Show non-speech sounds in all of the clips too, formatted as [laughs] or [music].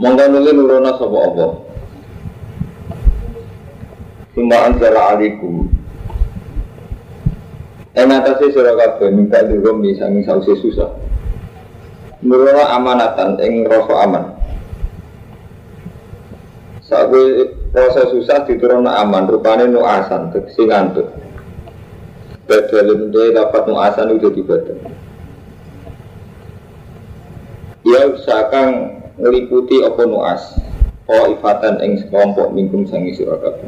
Monggo nuli nurono sapa apa? Summa anzala alaikum. Ing atase sira kabeh minta dirum bisa ing sause susah. Nurono amanatan ing rasa aman. Sakwé rasa susah diturunno aman, rupane nuasan, tegese ngantuk. Badalun dia dapat nuasan itu di badan. Ya usahakan ngeliputi apa nuas Oh ifatan ing sekelompok mingkum sangi sira kabeh.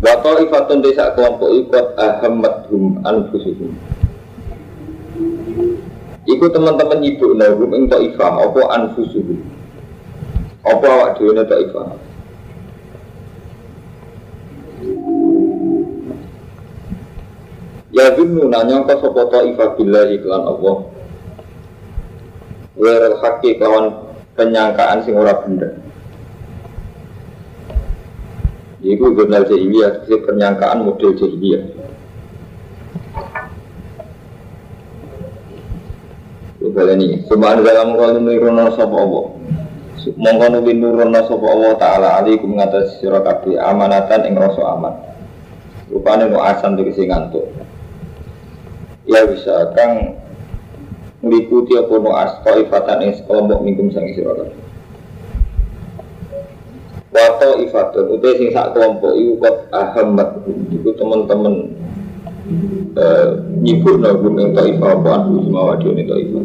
Wa ifatun desa kelompok ikut ahammadhum anfusuhum. Iku teman-teman nyibuk nahum ing ta'ifah apa anfusuhum? Apa awak dhewe ta'ifah Ya dunu nanya ke sopo ta'ifah billahi iklan Allah. Wiril haki kawan penyangkaan sing ora benda. Iku jurnal jahiliyah, itu penyangkaan model jahiliyah. Coba ini, Subhanahu dalam kalau nurono sopo Allah. Mongko nubi nurono sopo Allah Ta'ala alikum ngatas sirakabi amanatan ing rasa aman. Rupanya nu asan tegesi ngantuk ya bisa kang meliputi apa no asto ifatan ing sekelompok mingkum sang isi kabeh Wato ifatun, utai sing sak kelompok iku kot ahamat Iku teman-teman uh, nyibuk nagum ing ta'ifah apa anhu semua wadion ing ta'ifah.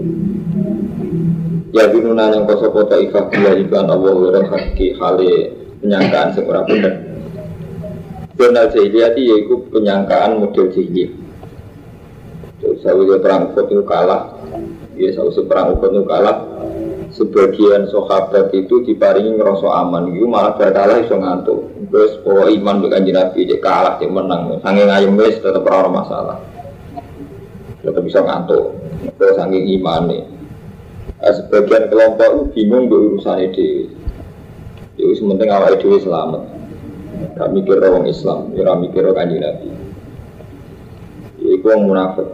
Ya binu nanya koso po ta'ifah Bila iklan Allah wira haki hale penyangkaan sekurang bener. Benar jahiliyah yaitu penyangkaan model jahiliyah Sawisnya perang Uhud itu kalah, ya sawisnya perang Uhud itu kalah, sebagian sahabat itu diparingi ngerasa aman, itu malah berkalah iso ngantuk. Terus bahwa iman bukan Nabi, dia kalah, dia menang. Sanging ayam wis tetap ora masalah. Tetap bisa ngantuk. Terus sanging iman nih. Sebagian kelompok itu bingung untuk urusan itu. Jadi sementing awal itu selamat. Kami mikir orang Islam, ya mikir orang Nabi. Itu yang munafik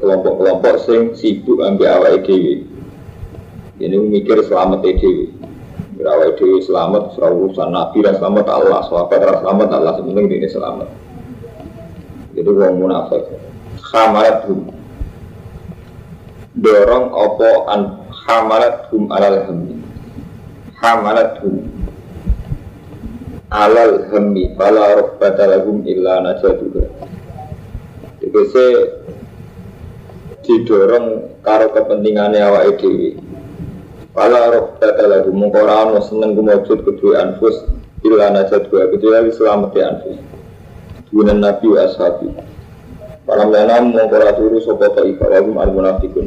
kelompok-kelompok sing sibuk ambil awal dewi ini mikir selamat dewi awal dewi selamat urusan nabi dan selamat Allah sahabat dan selamat Allah sebenarnya ini selamat. Jadi orang munafik. Khamarat hum dorong opo an khamarat hum alal hamdi khamarat hum alal hamdi fala robbata lahum illa najatuha. Tegese didorong karo kepentingannya awak dhewe. Pala roh data lagu mengkora ono seneng kumujud kedua anfus illa najat dua kecuali selamat di anfus. Gunan Nabi wa ashabi. Para menam mengkora turu sopo ta'ifah wagum al munafikun.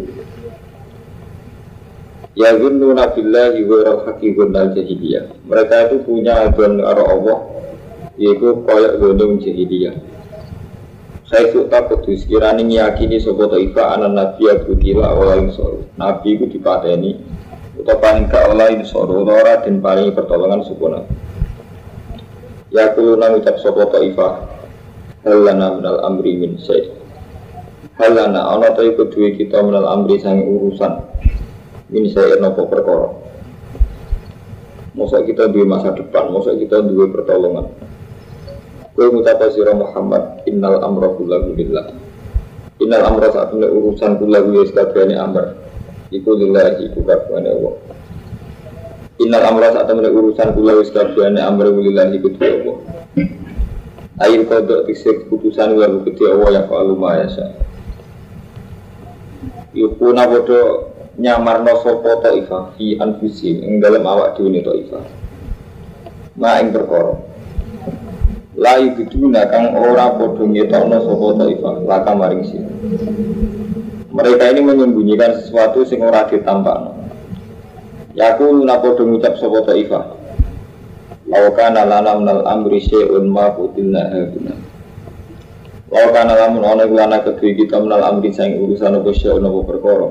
Ya gunnu nabillahi wa ral hakikun al jahiliyah. Mereka itu punya agen karo Allah yaitu koyak gunung jahiliyah. Saya suka kudu sekiranya ngiyakini sopo ta'ifa anak nabi abu tila awal soro. Nabi itu dipateni Atau paling gak oleh soro. Ora dan paling pertolongan suku nabi. Ya kuluna ngucap sopo ta'ifa Halana minal amri min syait Halana ana ta iku duwe kita minal amri sang urusan Min syait nopo perkara? Masa kita duwe masa depan, masa kita duwe pertolongan Kue mutapa sira Muhammad innal amra kullahu lillah. Innal amra saat ini urusan kullahu ya sekabehane amr. Iku lillahi iku kabehane Allah. Innal amra saat ini urusan kullahu ya sekabehane amr lillahi iku Allah. Air kodok tisik keputusan wa gede Allah yang fa'alu ma yasa. Yukuna bodo nyamarno sopo ta'ifah fi anfusi ing dalam awak dhewe ta'ifah. Ma perkara Lai biduna kang ora padha ngetokno sapa taifah laka maring sira. Mereka ini menyembunyikan sesuatu sing ora ditampakno. Ya aku napa do ngucap sapa Taifah. Law kana lana minal amri syai'un ma qutilna haduna. Law kana lamun ana iku lana kedue kita minal amri sing urusan apa syai'un apa perkara.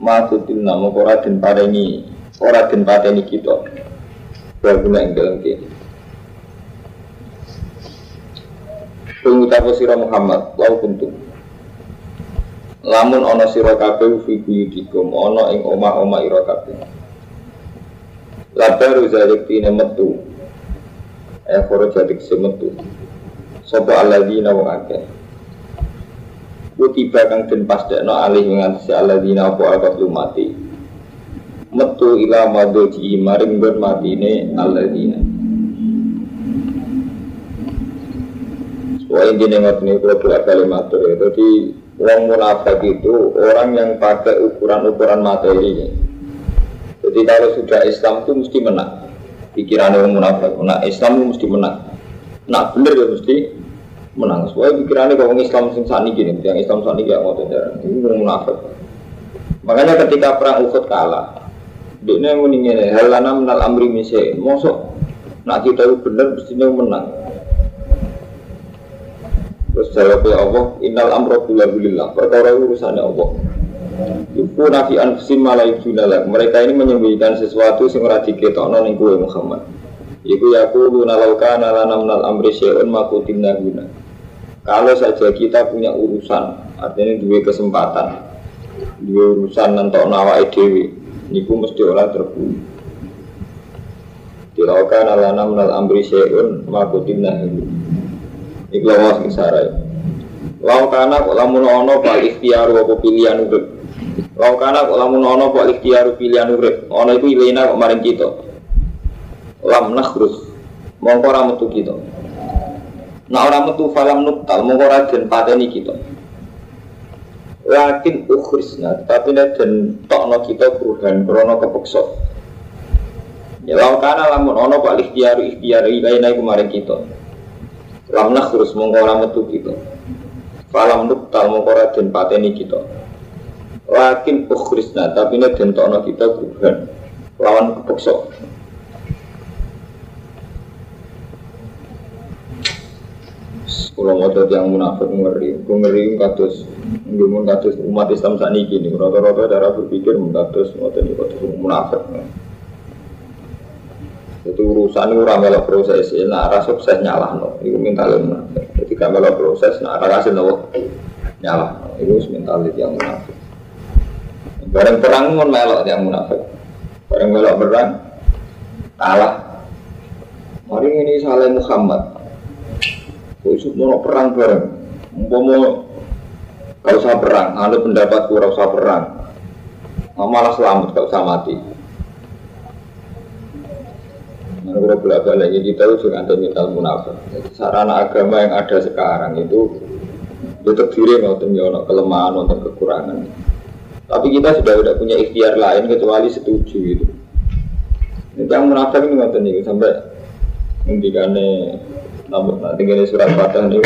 Ma qutilna moko ora den ora pateni kita. Baguna ing dalem kene. Pengucapan sirah Muhammad, lau kuntum lamun ana sira kabeh fi buyutikum ana ing omah-omah ira kabeh. Labaru zalik tine metu. Eh koro jadik semetu sapa alladzina wa akeh Kutiba kang den pasdekno alih ngantesi alladzina apa akat lumati metu ila madoji maring gon matine alladzina Wah ini nengok nih kalau kalimat ya. Jadi Wong munafik itu orang yang pakai ukuran-ukuran materi. Jadi kalau sudah Islam itu mesti menang. Pikiran orang munafik, nah Islam itu mesti menang. Nah bener ya mesti menang. Soalnya pikirannya kalau Islam sing sani gini, yang Islam sani gak mau jarang. Ini orang munafik. Makanya ketika perang Uhud kalah, dia muni ngene, halana menal amri misye. Mosok nak kita bener mestinya menang. Terus jawabnya Allah, innal amro bila bilillah, perkara urusannya Allah. Yuku nafi anfusim malai junalak. Mereka ini menyembunyikan sesuatu sing ora diketokno ning kowe Muhammad. Iku yaku nalauka nalana minal amri syai'un makutin guna. Kalau saja kita punya urusan, artinya dua kesempatan, dua urusan nentok nawa dewi, niku mesti orang terbunuh. Tilaukan alana minal amri syai'un makutin guna. Iku lawas sing sarai. Lau kana kok lamun ana pak ikhtiar apa pilihan urip. Lau kana kok lamun ana pak ikhtiar pilihan urip. Ana iku ilena kok maring kita. Lam nakhrus. Mongko ora metu kita. Nah orang metu falam nuktal mongko ora den pateni kita. Lakin ukhrisna, tapi nek den tokno kita perubahan krono kepeksa. Ya lau kana lamun ana pak ikhtiar ikhtiar ilena iku maring kita. Lam terus mongko ora metu kita. Falam nuktal mongko ora den pateni kita. Lakin ukhrisna tapi nek den tokno kita bukan lawan kepeksa. Kalau mau yang munafik ngeri, gue ngeri kados, kados umat Islam saat ini gini, rata-rata darah berpikir kados, mau tadi kados munafik. Itu urusan itu ramelok proses, nah arah sukses nyalah no, itu mental munafik. Ketika melok proses, nah arah hasil no nyalah no, itu mental yang munafik. Bareng perang pun melok yang munafik. Bareng melok perang kalah. Mari ini salah Muhammad. Khusus mau perang bareng. Mau kalau usah perang, ada pendapat kurang usah perang. Malah selamat kalau usah mati. Nah, kalau bolak balik kita itu ada mental munafik. Sarana agama yang ada sekarang itu itu terdiri untuk kelemahan, untuk kekurangan. Tapi kita sudah tidak punya ikhtiar lain kecuali setuju itu. Yang munafik ini nggak nih sampai ngendikane namun nanti gini surat fatah ini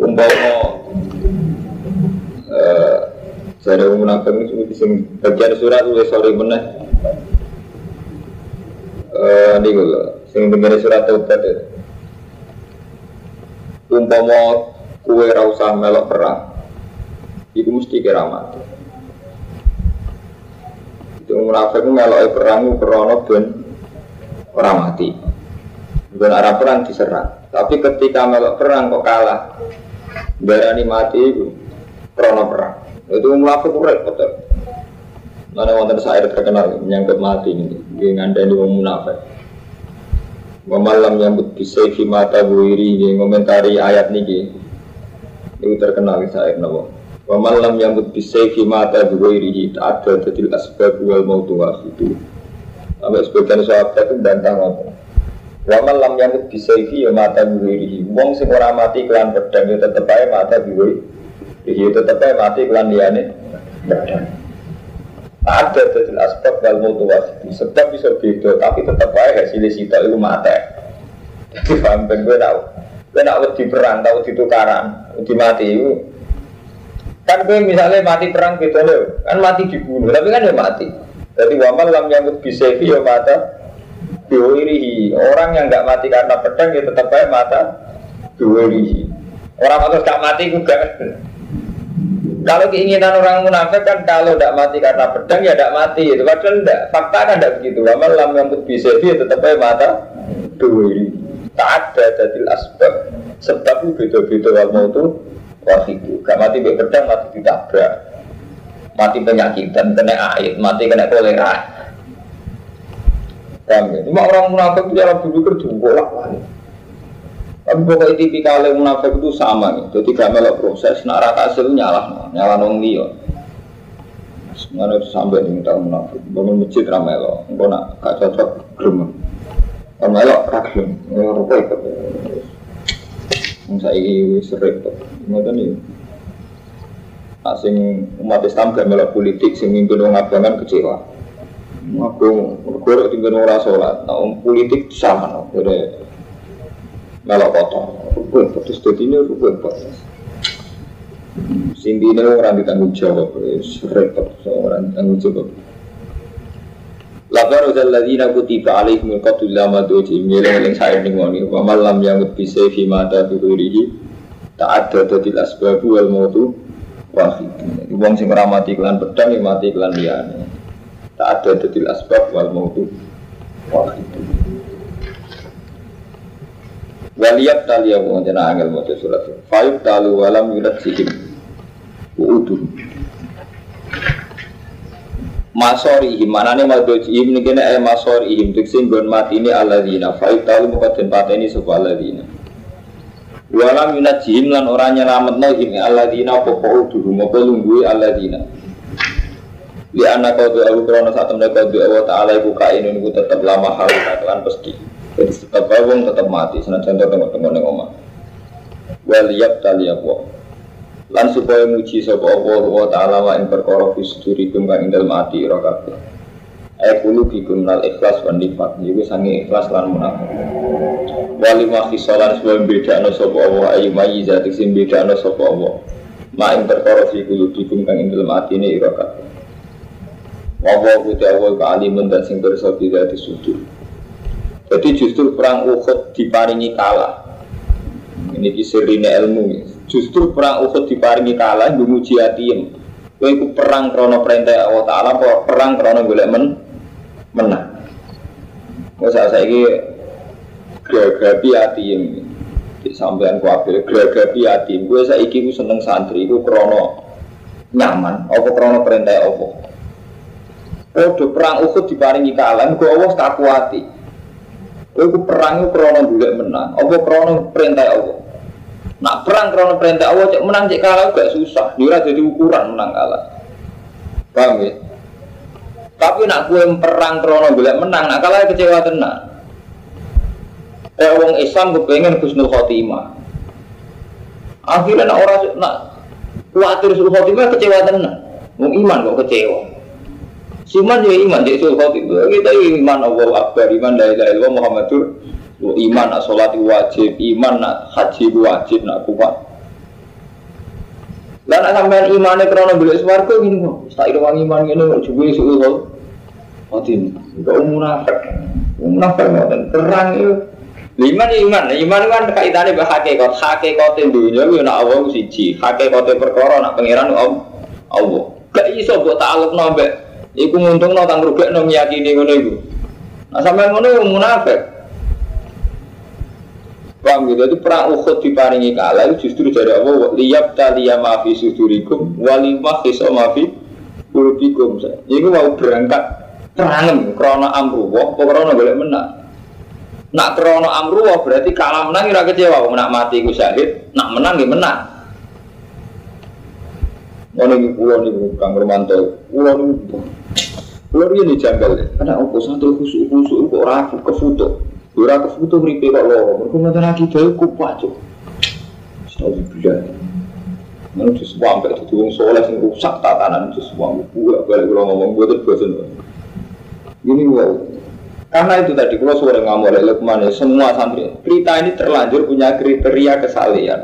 umpama eh saya munafik ini bagian surat tulis sorry meneh eh niku lho sing dengar surat taubat itu umpama kue ra usah melok perang iku mesti kira mati itu munafik melok perang krana ben ora mati. Bukan arah perang diserang. Tapi ketika melok perang kok kalah berani mati itu krana perang. Itu munafik repot Mana wonten syair terkenal menyangkut mati ini, dia ngandani wong munafik. Memalam yang bisa mata buiri, dia ngomentari ayat niki. Itu terkenal syair nabo. Memalam yang bisa mata buiri, tak ada jadi asbab wal mautu itu. Sampai sebagian sahabat itu bantah ngopo. Wa malam yang bisa ya mata buiri. Wong sing ora mati kelan pedang ya tetep ae mata buiri. Ya tetep ae mati kelan liyane pedang ada dari aspek dal mutu wasiti sebab bisa beda tapi tetap aja hasil sita itu mati jadi paham ben gue tau gue nak di perang tau di tukaran di mati itu Kan gue misalnya mati perang gitu loh, kan mati dibunuh, tapi kan ya mati. Jadi wamal lam yang bisa ya mata diwirihi. Orang yang nggak mati karena pedang ya tetap aja mata diwirihi. Orang atau gak mati juga. Kalau keinginan orang munafik kan kalau tidak mati karena pedang ya tidak mati itu padahal tidak fakta kan tidak begitu lama lam yang bisa dia tetap aja mata diwirihi. Tak ada jadi asbab sebab beda-beda wal mau itu wahidu. Gak mati be pedang, mati ditabrak. Mati penyakitan, kena air, mati kena kolera. Kami, cuma orang munafik itu dalam dulu kerja bolak balik. Tapi pokoknya tipikal munafik itu sama nih. Jadi gak melok proses, nak rata hasil nyalah, nyalah nong dia. Semuanya itu sampai di tahun munafik. Bangun masjid ramelo, enggak nak gak cocok gerem. Ramelo ragilum, ngerokok ikut. Saya ini sering ngoten iki. Asing umat Islam gak melok politik sing mimpin wong abangan kecewa. Aku mergo tinggal ora salat. Nah, politik sama no, dari melok kotor. Rukun terus dadi ini rukun terus. Sing dine ora ditanggung jawab, wis repot ora ditanggung jawab. Labar uzal ladina kutiba alaihim qatul lama doji miring yang saya dengoni wa malam yang bisa fi mata bidurihi tak ada dari asbabu wal mautu wahid wong sing ora mati kelan pedang ya mati kelan liyane tak ada dari asbab wal mautu wahid Waliyat tali yang mengenai angel mau surat. Fayub talu walam yulat sihim. Uudun Masorihim mana nih madojihim ini kena eh masorihim. Tuksin gon mati ini aladina. Fayub talu mukaden pateni sebuah aladina. Walam yunajihim lan orang nyelamet him alladzina pokok dulu mau pelunggui alladzina Li anak kau tuh aku krono saat mereka tuh Allah Taala ibu kain ini tetap lama hal katakan pasti Jadi tetap bawang tetap mati. Senajan tengok-tengok neng omah Waliyab tali apa? Lan supaya muji sapa Allah wa taala wa ing perkara fi sudurikum kang ing dalem ati ira kabeh. Ikhlas wan nifat. Iku sangi ikhlas lan munafik. Wali ma khisalan sebab beda ana sapa Allah ayu mayi zati sing beda ana sapa Allah. Ma ing perkara fi kulubikum kang ing dalem atine ira kabeh. Wa wa kuti awal ka alimun dan sing bersa bila disudur jadi justru perang Uhud diparingi kalah. Ini kisirine ilmu justru perang Uhud diparingi kalah nguji atiem kowe iku perang krono perintah Allah Ta'ala perang krono golek men menang. Wes saiki gragapi yatim di sampean kuatir gragapi yatim gue saiki gue seneng santri gue krono nyaman. Apa krono perintah apa Kode perang Uhud diparingi kalah, gue awas tak kuati. Gue perang krono juga menang, apa krono perintah Allah. Nak perang krono perintah Allah cek menang cek kalah gak susah, dia jadi ukuran menang kalah. Paham ya? Tapi nak gue perang krono juga menang, nak kalah kecewa tenang. Eh wong Islam kepengen husnul khotimah. Akhirnya nak orang nak khawatir husnul khotimah kecewa tenan. Wong iman kok kecewa. Siman ya iman jadi husnul khotimah. Kita iman Allah Akbar, iman la ilaha illallah Muhammadur iman nak sholat wajib, iman nak haji wajib nak kuat. Lah nak sampean imane krana golek swarga gini kok. Tak ira iman ngene kok juwe husnul khotimah. Kok munafik. Munafik ngoten terang itu Iman iman, iman kan kaitannya be hakikat, hakikat dunia itu nak Allah siji, hakikat perkara nak pangeran om Allah. Gak iso buat takluk nabe, iku nguntung no tang rugi no meyakini ngono iku. Nah sampai ngono yang munafik. Paham gitu, itu perang Uhud diparingi kalah itu justru dari Allah liyab taliya mafi sudurikum walimah kiso mafi kulubikum. Ini mau berangkat perang krono amruwah, krono boleh menang. Nak krono amru wah berarti kalah menang ora kecewa, nak mati ku syahid, nak menang ya menang. Ngono iki kula niku Kang Romanto, kula niku Kula ini janggal, karena aku santri khusuk-khusuk kok ora kefoto. Ora kefoto mripe kok loro, mergo ngoten lagi dhewe kupacu. Sekali bilang. Mana tuh semua sampai tuh soleh sing rusak tatanan itu semua. Gue balik kalau ngomong gue tuh bosan. Ini wow, karena itu tadi kalau sore ngomong oleh Lukman ya semua santri. Kita ini terlanjur punya kriteria kesalian.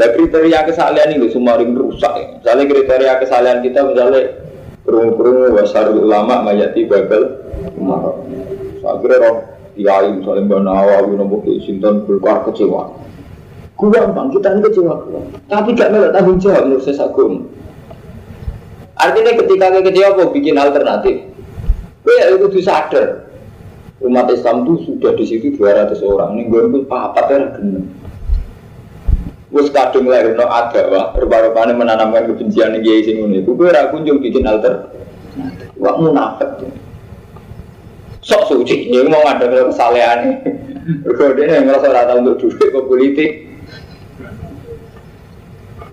Lah kriteria kesalahan ini semua ring rusak ya. Misalnya kriteria kesalahan kita misalnya perungu-perungu wasar ulama mayati babel umarok. Akhirnya roh kiai misalnya Mbak Nawawi nopo Sinton keluar kecewa. Gua bang kita ini kecewa Tapi gak melak tanggung jawab menurut saya sagum. Artinya ketika kita kecewa apa bikin alternatif. Gue ya itu sadar umat Islam itu sudah di situ 200 orang. Ini gue pun apa ya genep. Wes kadung lahir no agama, rupa-rupanya menanamkan kebencian yang kiai sing ini. Gue ragu kunjung bikin alter. Wah munafik. Sok suci, dia mau ngadain kesalehan. Gue dia yang ngerasa rata untuk duduk ke politik.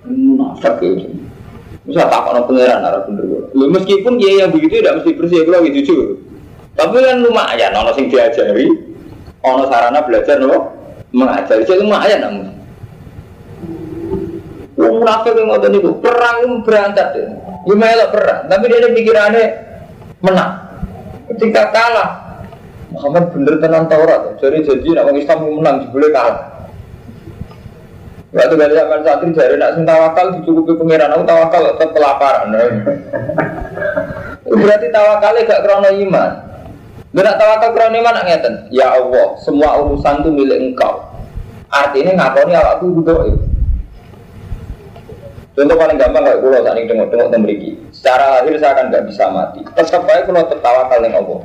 Munafik gitu. Bisa tak kono pangeran arah bener Lu meskipun dia yang begitu tidak mesti bersih, kalau gitu jujur. Tapi kan lumayan, ono sing diajari, ono sarana belajar no, mengajari, jadi lumayan namun. Munafik yang ngotot itu perang berangkat deh. Gimana perang, tapi dia pikirannya menang. Ketika kalah, Muhammad bener tenan Taurat. Jadi jadi nak Islam menang, boleh kalah. Waktu dari zaman santri dari nak sing tawakal dicukupi pangeran, aku tawakal tetap kelaparan. Berarti tawakalnya gak krono iman. Benak tawakal krono iman ngeten. Ya Allah, semua urusan itu milik engkau. Artinya ngakoni awakku butuh Contoh paling gampang kayak pulau saat ini tengok-tengok tembriki. Secara lahir saya akan nggak bisa mati. Tetap baik pulau tertawakal dengan Allah.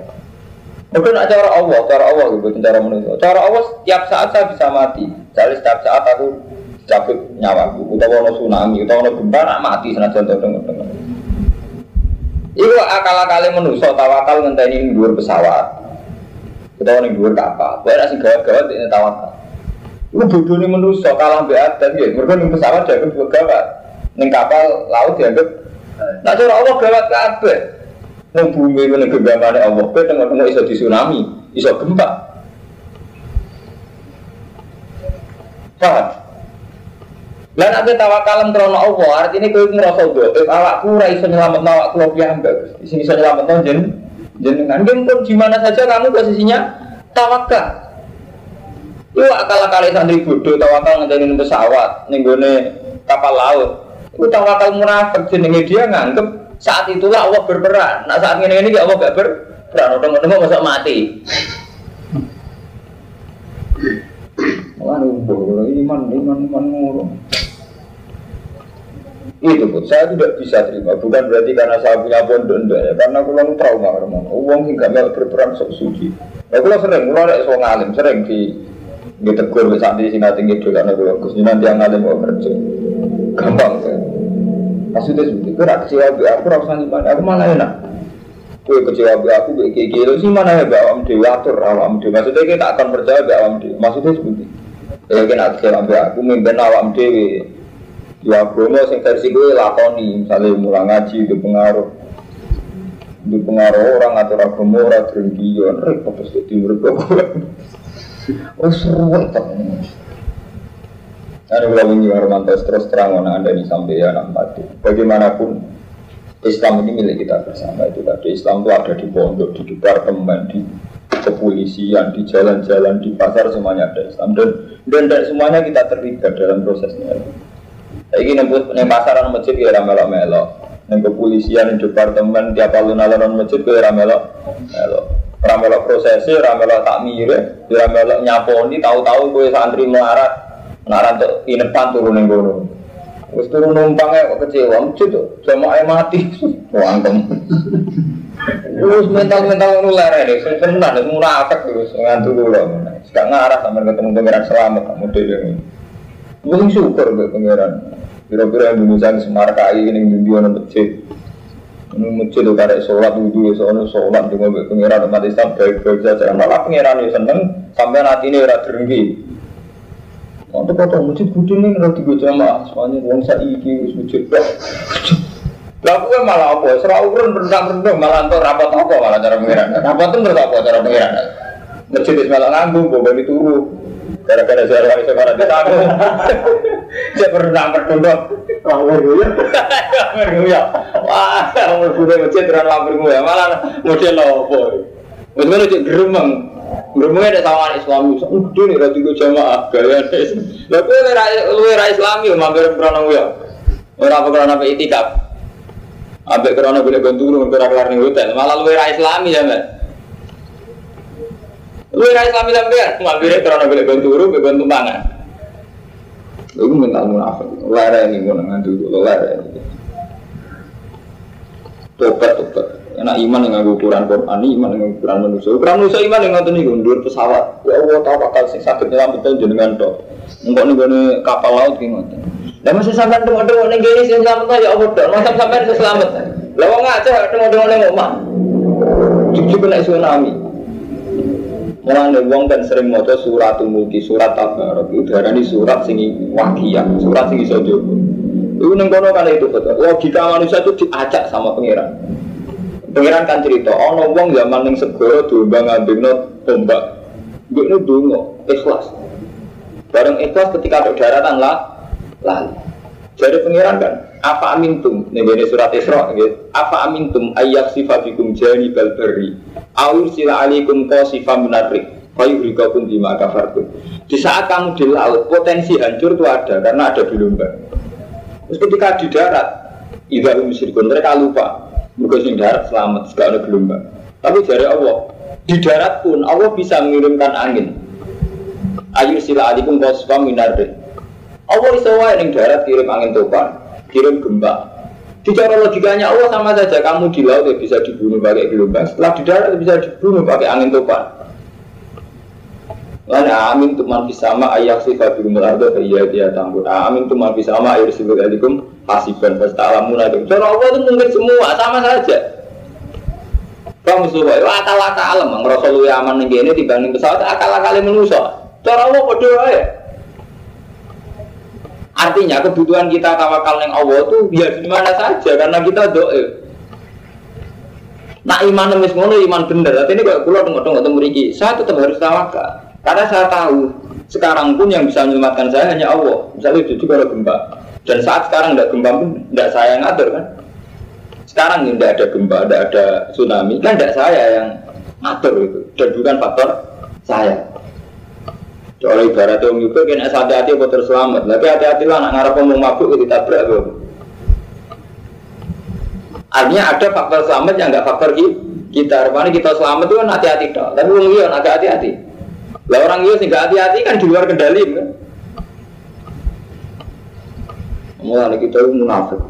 Mungkin nak cara Allah, cara Allah gitu, cara manusia. Cara Allah setiap saat saya bisa mati. Jadi setiap saat aku cabut nyawaku. Utawa ono tsunami, utawa ono gempa, nak mati senajan tengok-tengok. Iku akal-akale manusia tawakal ngenteni dhuwur pesawat. Utawa ning dhuwur kapal. Kowe nek sing gawat-gawat ini tawakal. Iku bodone manusia kalah mbek adat ya. Mergo ning pesawat jago gawat. Neng kapal laut dianggap Nah cara Allah gawat kabeh. Neng bumi itu genggamannya Allah. Kowe tengok-tengok iso tsunami, iso gempa. Paham? Lah nek tawakalan krono Allah, artinya kowe ngrasa dhewe awakku ora iso nyelametno awakku piyambak. Sing iso nyelametno jen jenengan pun di mana saja kamu posisinya tawakal. Yo akal-akal santri bodoh tawakal ngenteni pesawat ning kapal laut. Itu tawakal munafik jenenge dia nganggep saat itulah Allah berperan. Nah saat ini ini Allah gak berperan. Udah-udah masa mati. Malah nubuh, iman, iman, iman murung. Itu pun saya tidak bisa terima. Bukan berarti karena saya punya pondok ya. Karena lalu trauma karena uang hingga mel berperan sok suci. Nah, aku sering, aku ada soal ngalim, sering di ditegur ke santri sing tinggi dulu karena aku Gus nanti yang ngalim mau kerja. Gampang kan. Maksudnya seperti itu, rak kecewa be aku rasa gimana, aku malah enak. Kue kecewa be aku be kayak gitu sih mana ya be awam dewi atur awam dewi. Maksudnya kita akan percaya be awam. Maksudnya seperti. Ya kena kecewa be aku mimpin awam dewi. Ya Bromo sing versi gue lakoni, misalnya mulai ngaji itu pengaruh di pengaruh orang atau agama orang drengkion repot di timur oh seru banget Nah, kalau ini terus terang mana anda ini sampai ya mati. Bagaimanapun Islam ini milik kita bersama itu tadi. Islam itu ada di pondok, di departemen, di kepolisian, di jalan-jalan, di pasar semuanya ada Islam dan dan, dan semuanya kita terlibat dalam prosesnya. Kayak gini nembus neng pasaran masjid ya ramelo melo, neng kepolisian, di departemen, tiap alun-alun masjid ya ramelo melo. Ramelo prosesi, ramelo takmir, ramelo nyaponi, tahu-tahu gue santri melarat, Nah, untuk inepan turun yang gunung. Terus turun numpangnya kok kecewa, lucu tuh, jamaah mati, [laughs] wangkem. Terus mental-mental nular ini, sebenarnya ada munafik terus ngantuk dulu. Sekarang ngarah sama ketemu pangeran selamat, kamu dia ini. Gue syukur ke pangeran. Kira-kira saya semar kai ini di dia masjid. Ini masjid tuh karek sholat wudhu, soalnya sholat dengan pangeran umat Islam baik-baik saja. Malah pangeran ya seneng sampai nanti ini udah derengki. Untuk kata masjid budi ini nggak tiga jamaah, soalnya uang saya iki wis masjid. Lah gue malah apa? Serah urun rendang-rendang malah antar rapat apa malah cara pengiran. Rapat tuh menurut apa cara pengiran? Masjid wis malah nganggung, gue bagi turu. Gara-gara saya lagi sekarang di tamu. Saya berenang berdondong. Lamber ya. Lamber ya. Wah, lamber gue masjid terang lamber gue malah model apa? Betul-betul geremeng. Bermula ada sawangan Islami, udah nih ratu gue jamaah gaya nih. Lalu lu era Islami, mampir krono ya. Orang apa krono apa itikaf? Ambek krono boleh bantu lu kelar kelar nih hotel, malah lu era Islami ya mbak. Lu era Islami sampean, mampir krono boleh bantu lu, bantu mangan. Lu mental munafik, lara ini gue ngantu dulu, lara ini. Tobat, tobat. Enak iman yang ukuran Quran, iman yang ukuran manusia. Ukuran manusia iman yang ngotot nih, mundur pesawat. Ya Allah tahu bakal sih sakit nyelametin jenengan. Enggak nih gue kapal laut gini ngotot. Dan masih ada orang gini sih selamat ya Allah dok. Masa sampai bisa selamat. Lalu ngaca dong ada orang ngomong. Cuci kena tsunami. Mulane wong kan sering maca surat mulki, surat tabarok. Itu darani surat singi wakiyah, surat singi sojo. Itu neng kono kan itu betul. Logika manusia itu diajak sama pangeran. Pengiran kan cerita, ono wong zaman yang segoro domba ngambilno ombak. Gue ini dungo, ikhlas. Bareng ikhlas ketika ada daratan lah, lali. Jadi pengiran kan, apa amintum? Nih ini surat Isra, gitu. Apa amintum ayak sifafikum jani balberi. Awir sila alikum sifa minatrik. Kayu rikakum bima kafartum. Di saat kamu di laut, potensi hancur itu ada karena ada gelombang. Terus ketika di darat, Ibadah musyrikun mereka lupa Mereka sing darat selamat, gak ada gelombang. Tapi dari Allah, di darat pun Allah bisa mengirimkan angin. Ayu sila adikum kosfa minarde. Allah bisa wae darat kirim angin topan, kirim gempa. Di cara logikanya Allah sama saja kamu di laut ya bisa dibunuh pakai gelombang, setelah di darat bisa dibunuh pakai angin topan. Lana amin tuman sama ayak sifat bimul ardo iya dia tambut. Amin tuman sama air sifat alikum hasiban pasti alamun ada. Cara Allah itu mungkin semua sama saja. Kamu suka, itu akal akal alam, ngerasa lu aman nih gini dibanding pesawat akal akal manusia. Cara Allah berdoa ya. Artinya kebutuhan kita tawakal yang Allah itu ya di mana saja karena kita doa. Nah iman nemis ngono iman bener. Tapi ini kalau pulau tunggu tunggu tunggu saya tetap harus tawakal. Karena saya tahu sekarang pun yang bisa menyelamatkan saya hanya Allah. Misalnya itu kalau gempa. Dan saat sekarang tidak gempa pun tidak saya yang ngatur kan. Sekarang tidak ada gempa, tidak ada tsunami, kan tidak saya yang ngatur itu. Dan bukan faktor saya. Oleh ibarat yang juga kena hati-hati buat terselamat. Tapi hati-hati lah nak ngarap ngomong mabuk itu ditabrak tuh. Artinya ada faktor selamat yang nggak faktor kita. Rupanya kita selamat itu kan hati-hati. Tapi orang iya agak hati-hati. Lah orang sih nggak hati-hati kan di luar kendali kan. Mulai kita itu munafik.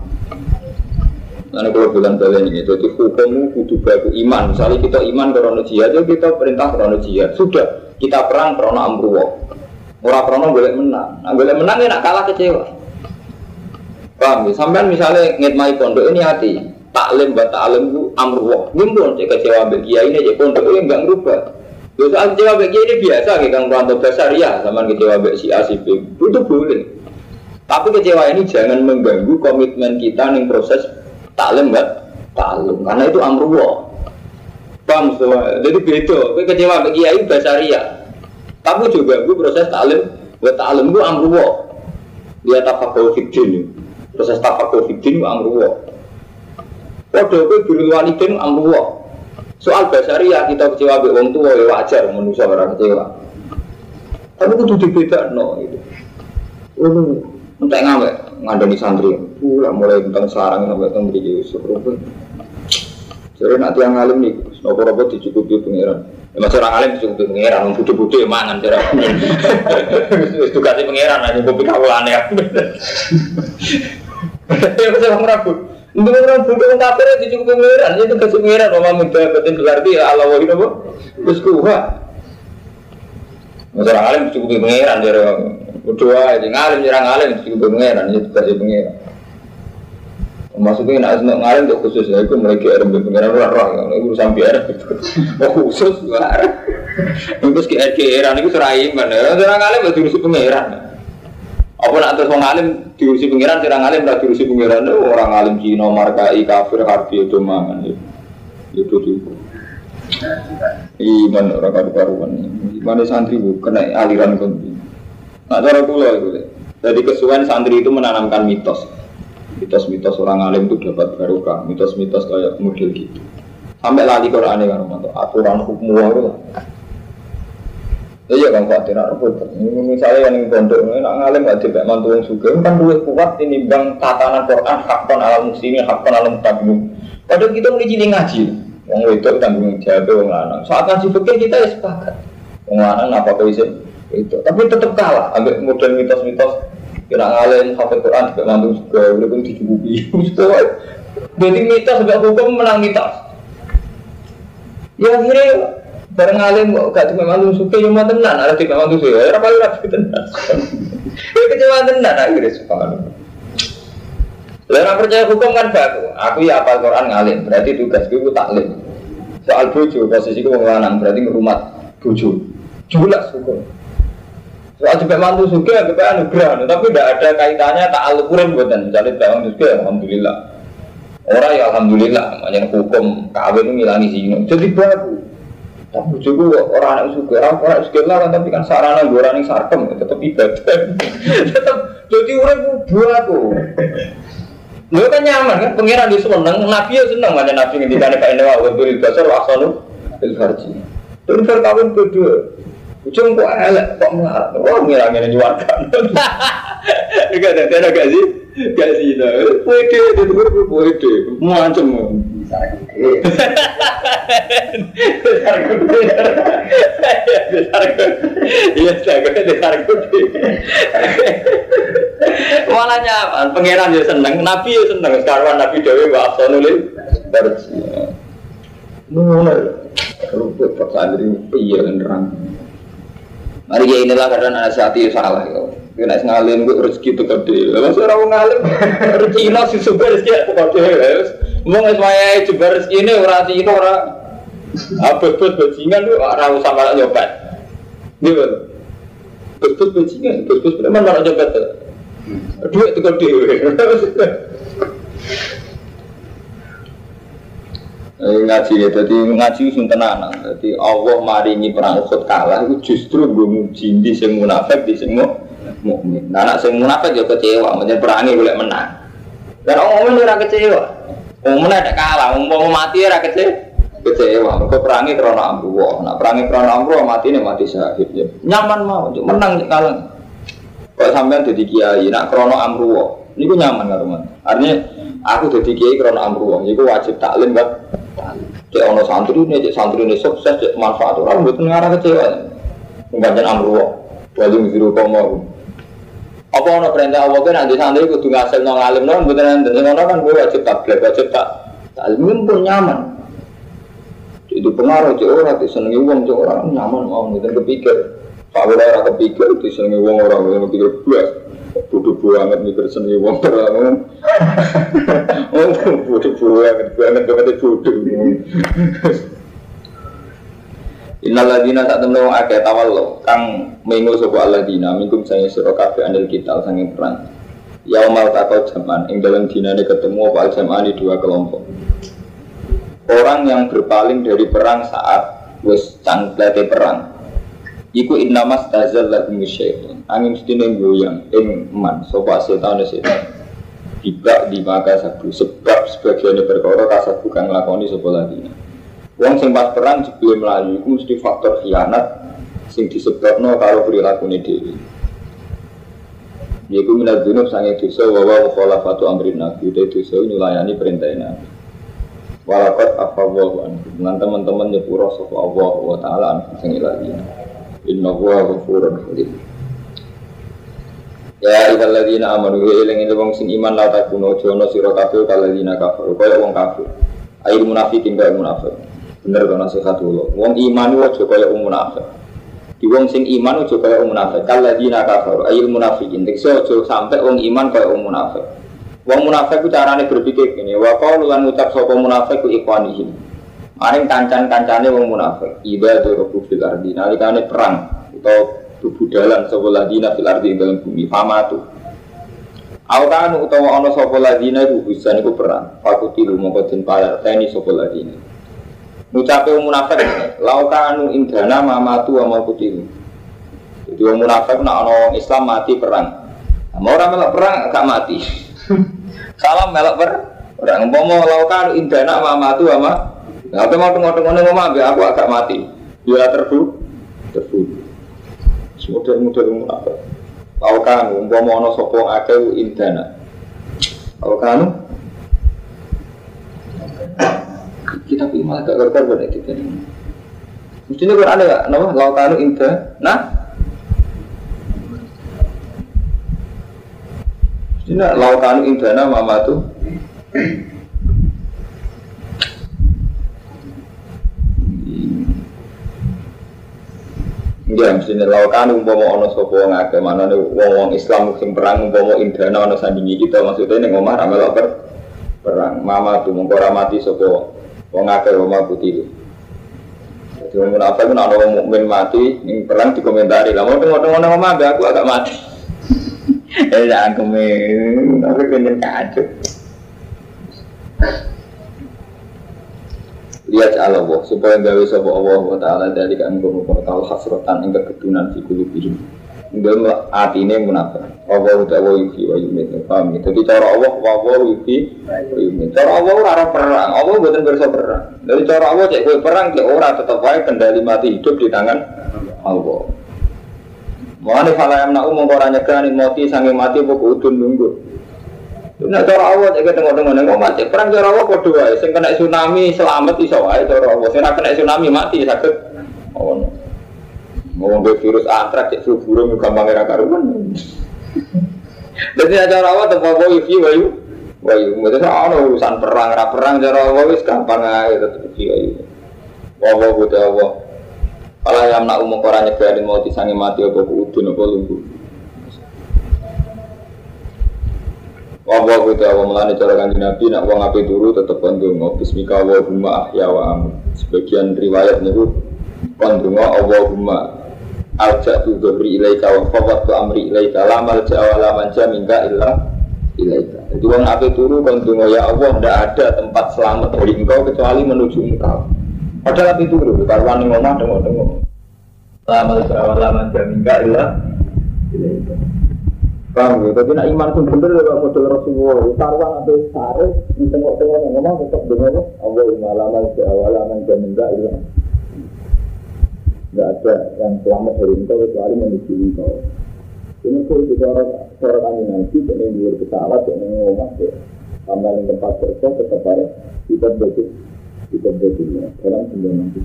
Nanti kalau bilang kalian ini, jadi hukummu kudu baku iman. Misalnya kita iman karena jihad, ya kita perintah karena jihad. Sudah, kita perang karena amruwa. Orang karena boleh menang. Nah, boleh menang ya nak kalah kecewa. Paham ya? Sampai misalnya ngitmai pondok ini hati. Taklim buat taklim itu amruwa. Gimpun cek kecewa bagi ini aja pondok ini enggak ngerubah. Ya soal kecewa bagi ini biasa, kayak kang Pranto besar ya, sama kecewa bagi si A si B. Itu boleh. Tapi kecewa ini jangan mengganggu komitmen kita nih proses taklim mbak taklim karena itu amruwa. Paham semua? Jadi beda. Kue kecewa bagi kiai basaria. Tapi juga gue proses taklim buat taklim gue amruwa. Dia tafakul fikdin. Proses tafakul fikdin gue amruwa. Waduh, gue biru walidin amruwa. Soal basaria kita kecewa be wong tua ya wajar manusia orang kecewa. Tapi itu beda no itu. Oh, Entah ngawe ngandani santri, pula mulai tentang sarang sampai tentang beri Yusuf Rukun. Jadi nanti yang alim nih, nopo robot dicukupi pengiran. Ya masih orang alim dicukupi pengiran, orang budi-budi ya mangan cara. Kasih pengiran aja, kopi kawalan ya. [laughs] Ya masih orang ragu. Untuk orang budi orang kafir ya dicukupi pengiran, itu kasih pengiran. Mama muda betul berarti ya Allah wahid apa? Terus kuha. Orang alim dicukupi pengiran jadi Berdoa aja ngalim nyerang ngalim itu pengeran itu kasih pengeran. Maksudnya nak seneng ngalim untuk khusus ya itu mereka ada pengeran roh roh yang itu sampai ada oh khusus luar. Terus ke RKR itu serai mana? Nyerang ngalim itu diurusi pengeran. Apa nak terus ngalim diurusi pengeran nyerang ngalim tidak diurusi pengeran orang ngalim Cina markai kafir harfi itu mangan itu juga. Iman orang karu-karuan, iman santri bu kena aliran konti. Nah, cara kula itu. Jadi kesuwen santri itu menanamkan mitos. Mitos-mitos orang alim itu dapat barokah, mitos-mitos kayak model gitu. Sampai lali Quran ya kan, aturan hukum itu Iya kan khawatir nak repot. Misalnya yang pondok nak ngalim gak dibek mantu yang suka kan duit kuat ini bang tatanan Quran hakon alam muslimin hakon alam tabiun. Padahal kita mulai jadi ngaji. Wong itu tanggung jawab wong lanang. Saat ngaji fikih kita ya sepakat. Wong lanang apa izin itu. Tapi tetap kalah. Ambil model mitos-mitos kira ngalim sampai Quran dibek mantu juga udah pun dicukupi. Jadi mitos sampai hukum menang mitos. Ya akhirnya Bareng alim kok gak cuma malu suka yang mau tenan, ada tiga malu suka, ya apa lagi tenan. [laughs] Ya kecewa tenan akhirnya suka. Lalu percaya hukum kan baku. Aku ya apal Quran ngalim, berarti tugas gue taklim. Soal bojo, posisi gue berarti ngerumat bojo. Jelas hukum. Soal cepet mantu suka, cepet anugerah, tapi tidak ada kaitannya tak alukuran buatan. Misalnya bawang suka, alhamdulillah. Orang ya alhamdulillah, makanya hukum kawin itu ngilangi sini. Jadi baku. Tapi juga orang anak suka, orang orang suka lah kan tapi kan sarana gue orang sarkem tetap ibadah. tetap jadi orang buah aku. Lo kan nyaman kan, pengiran di seneng, nabi ya seneng mana nabi ngendikan kayak ini wah beri dasar asal ilfarji. Ilfar kawin kedua, ujung kok elek kok melarang, wah ngirangin nyuarkan. Enggak ada, ada gak sih? Gak sih, itu pede, itu pede, mau ancam. Besar gede. Besar gede. Besar gede. Iya, besar gede. Malah nyaman, pangeran ya seneng, nabi ya seneng. Sekarang nabi Dewi wa asonulil barji. Nuna, kalau buat santri iya nerang. Mari ya inilah karena nasihati salah [laughs] ya. Kena ngalim gue rezeki itu gede. Lalu orang ngalim rezeki nasi sebar rezeki itu gede. Mau nggak semuanya jebar rezeki ini orang itu orang buat bajingan tuh orang malah nyobat. Gitu. Bebet bajingan, bebet memang malah nyobat. Duit itu gede. [laughs] ngaji ya, jadi ngaji sing tenanan. Jadi Allah maringi perang Uhud kalah itu justru gue muji di sing munafik di sing mukmin. Nah, anak sing munafik ya kecewa, menjadi perangi boleh menang. Dan orang mukmin ora kecewa. Wong mana ada kalah, mau mati ora kecewa. Kecewa, mereka perangi karena amruwah. Nah, perangi karena amruwah mati nih mati syahid ya. Nyaman mau, menang kalah. Kalau sampean jadi kiai, nak krono amruwah, ini gue nyaman kan teman. Artinya aku jadi kiai krono amruwah, ini gue wajib taklim kan. Cek ono santri ini, cek santri ini sukses, cek manfaat orang buat ngarah kecewa. Membaca amruwah, wajib biru komo. Apa ono perintah Allah kan nanti santri kudu ngasil nong alim nong bukan nanti ngono kan gue wajib tablet wajib tak taklim pun nyaman. Itu pengaruh cek orang, cek senengi uang cek orang nyaman mau gitu kepikir. Pak Wira kepikir di senengi uang orang kepikir buat bodoh banget mikir senengi uang orang. [laughs] Oh bodoh banget banget banget bodoh. Innal ladina tak temen wong akeh tawallo kang mengo sapa alladzina minkum saya sira kabeh anil kita sanging perang. Yaumal takau jaman ing dalam dinane ketemu apa jaman di dua kelompok. Orang yang berpaling dari perang saat wis cangklete perang. Iku innamas tazal lagu syaitan. Angin sedine goyang ing man sapa setan setan. Tidak di maka sabu sebab sebagian perkara kasat bukan lakoni sapa ladina. Wong sing pas perang jebule melayu iku mesti faktor khianat sing disebabno karo prilakune dhewe. Yaiku minat dunub sange dosa wa wa mukhalafatu amrin nabi Udah dosa nyulayani perintah nabi Walakot afawwahu anhu Dengan teman-teman nyepura sopa Allah wa ta'ala anhu Inna huwa ghafurun halim Ya ikhal ladina amanu wa ilang ini wong sing iman la takuno jono sira kabeh kaladina kafir kaya wong kafir Air munafikin kaya munafik Bener kan nasihat dulu. Wong iman aja kaya wong munafik. Di wong sing iman aja kaya wong munafik. Kaladina kafir ayil munafikin. Tekse aja sampai wong iman kaya wong munafik. Wong munafik ku carane berpikir gini, wa qaulu lan ngucap sapa munafik ku ikwanihim. Maring kancan-kancane wong munafik. Iba dorobu fil ardi nalikane perang atau bebudalan sapa ladina fil ardi dalam bumi famatu. Awkanu utawa ana sapa ladina iku bisa niku perang. Fakutilu mongko den palerteni sapa ladina. Wong munafik laukanu indana mamatu wa mau kutilu. Jadi wong munafik nak ana wong Islam mati perang. Mau orang melok perang gak mati. [laughs] Salam melok per orang umpama laukanu indana mamatu wa ma. Nah, apa mau tengok-tengok ngomong ambek aku agak mati. Dia terbu terbu. Model-model munafik. Tahu kan, umpama ana sapa akeh indana. Tahu kan? Kita pilih gak gergar pada kita ini. Mestinya Quran ada gak? Nama laukanu inda. Nah, mestinya laukanu indana mama tuh Iya, mestinya laukan umpama ono sopo wong akeh mana nih wong wong Islam sing perang umpama indana ono sandingi kita maksudnya nih ngomah ramel per perang. Mama tuh mengkora mati sopo wong akeh wong putih jadi wong munafik pun ono wong mukmin mati ning perang dikomentari lah mau tengok tengok ngomah aku agak mati. [laughs] Eh jangan kemen tapi kenyang kacau lihat Allah supaya gawe sapa Allah wa taala dari kan kono tahu hasratan ing kegedunan fi kulubihim Ndem atine munafik. Allah wa yuki wa yumit. Paham gitu. Jadi cara Allah wa wa yuki wa yumit. Cara Allah ora ada perang. Allah mboten bersa perang. Dari cara Allah cek kowe perang cek ora tetep wae kendali mati hidup di tangan Allah. Mulane fala yang nak umum ora nyegani mati sange mati pokok udun nunggu. Nah cara Allah cek tengok-tengok neng mati perang cara Allah padha wae. Sing kena tsunami selamat iso wae cara Allah. Sing kena tsunami mati sakit. Oh. Mau virus antrak cek flu burung gampang era karuan. Jadi cara Allah tempat wae iki wae. Wae, mesti ana urusan perang ra perang cara wis gampang ae tetep iki wae. Wae kudu Allah. Kalau yang nak umum orang nyegani mau disangi mati apa udun apa lumpuh. Wawa kita awal melani cara kanji nabi nak wong api turu tetep kondungo Bismika Allahumma ahya wa amu. Sebagian riwayat niku kondungo Allahumma Aljak tu dobri ilaika wa fawat tu amri ilaika Lamal jawa laman jaminka illa ilaika. Jadi wong api turu kondungo ya Allah Tidak ada tempat selamat dari engkau kecuali menuju engkau. Padahal api turu Karuan ngomong dengo-dengo Lamal jawa laman jaminka illa ilaika Paham ya? Tapi nak iman pun bener ya model Rasulullah. Taruhan atau sare di tengok-tengok yang ngomong tetap dengar Allah imalaman seawalaman dan enggak itu. Enggak ada yang selamat dari engkau kecuali menuju engkau. Ini pun juga orang orang kami nanti yang di luar pesawat yang ngomong ya. Yang tempat kerja tetap ada kita betul kita betul. Orang sembilan nanti.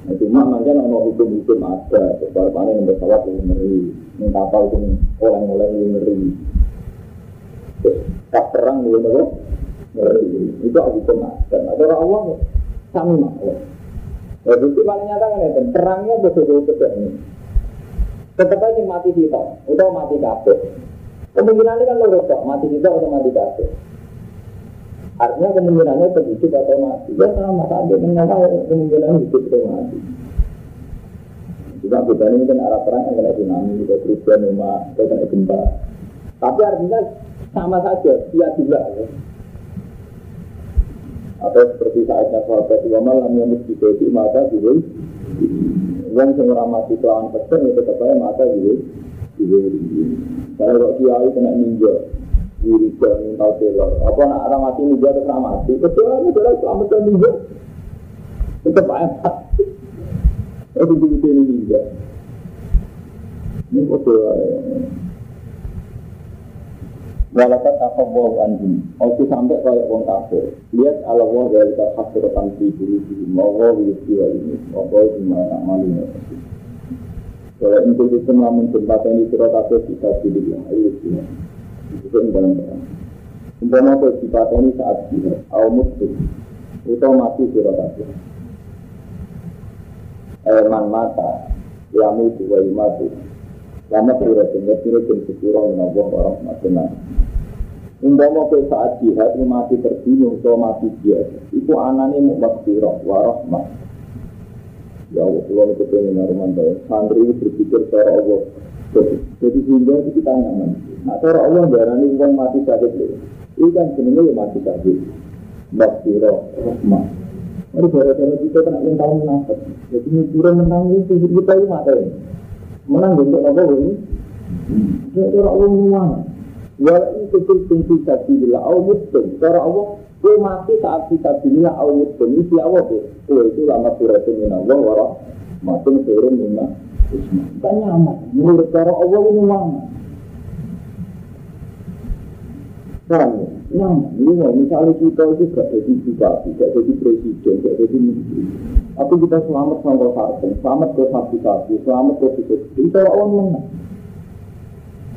Nah, cuma macam nama hukum-hukum ada, sebab panen yang pesawat yang ngeri, yang kapal pun orang-orang yang ngeri. Tak perang belum ada, ngeri. Itu hukum ada. Ada orang awam, sama Allah. Ya, bukti paling nyata kan itu, perangnya betul-betul ini. Tetap aja mati kita, atau mati kabeh. Kemungkinan ini kan lo mati kita atau mati kabeh. Artinya kemungkinannya itu hidup atau mati. Ya sama saja dengan kemungkinan hidup atau mati. Juga ini kan arah perang yang kena tsunami, atau kerugian rumah, atau kena gempa. Tapi artinya sama saja, dia juga. Ya. Atau seperti saatnya sahabat dua malam yang mesti mata juga. Yang semua mati kelawan pesen itu tetap aja mata juga. Kalau kiai kena ninja, wiriga minta telur. Apa nak orang mati ini dia terus mati? Betul itu adalah selamat dan juga. Tetap enak. Itu begitu ini juga. Ini betul. Walakat apa bawa anjing, Aku sampai kayak wong kafir. Lihat Allah wah dari kafir tanpa diri diri. Mau wah wiriga ini. Mau wah gimana malunya. Kalau itu semua menjembatkan di surat kafir kita pilih yang ayo itu dalam perang. Saat au muslim. Eman mata, yamu itu wa. Lama menabuh orang Umpama kau saat jihad mati terbunuh mati itu makfirah warahmah. Ya Allah, santri berpikir cara Allah. Jadi sehingga kita nyaman. Nah, cara Allah darani uang mati sakit lho. Itu kan sebenarnya ya mati sakit. Bakiro, rahmah. Ini gara-gara kita kena yang tahu menangkap. Jadi ini kurang menang itu kita itu mati. Menang untuk apa ini? Ya cara Allah menang. Wala itu fungsi saksi bila Allah muslim. Cara Allah Kue mati saat kita bila Allah muslim. Ini Allah deh. Kue itu lama suratnya minallah warah. Matung turun minallah Kan nyaman. Menurut cara Allah ini mana? Paham ya? Nyaman. Ini misalnya kita itu gak jadi bupati, gak jadi presiden, gak jadi menteri. Tapi kita selamat sama partai, selamat ke fabrikasi, selamat ke bisnis. Cara Allah menang.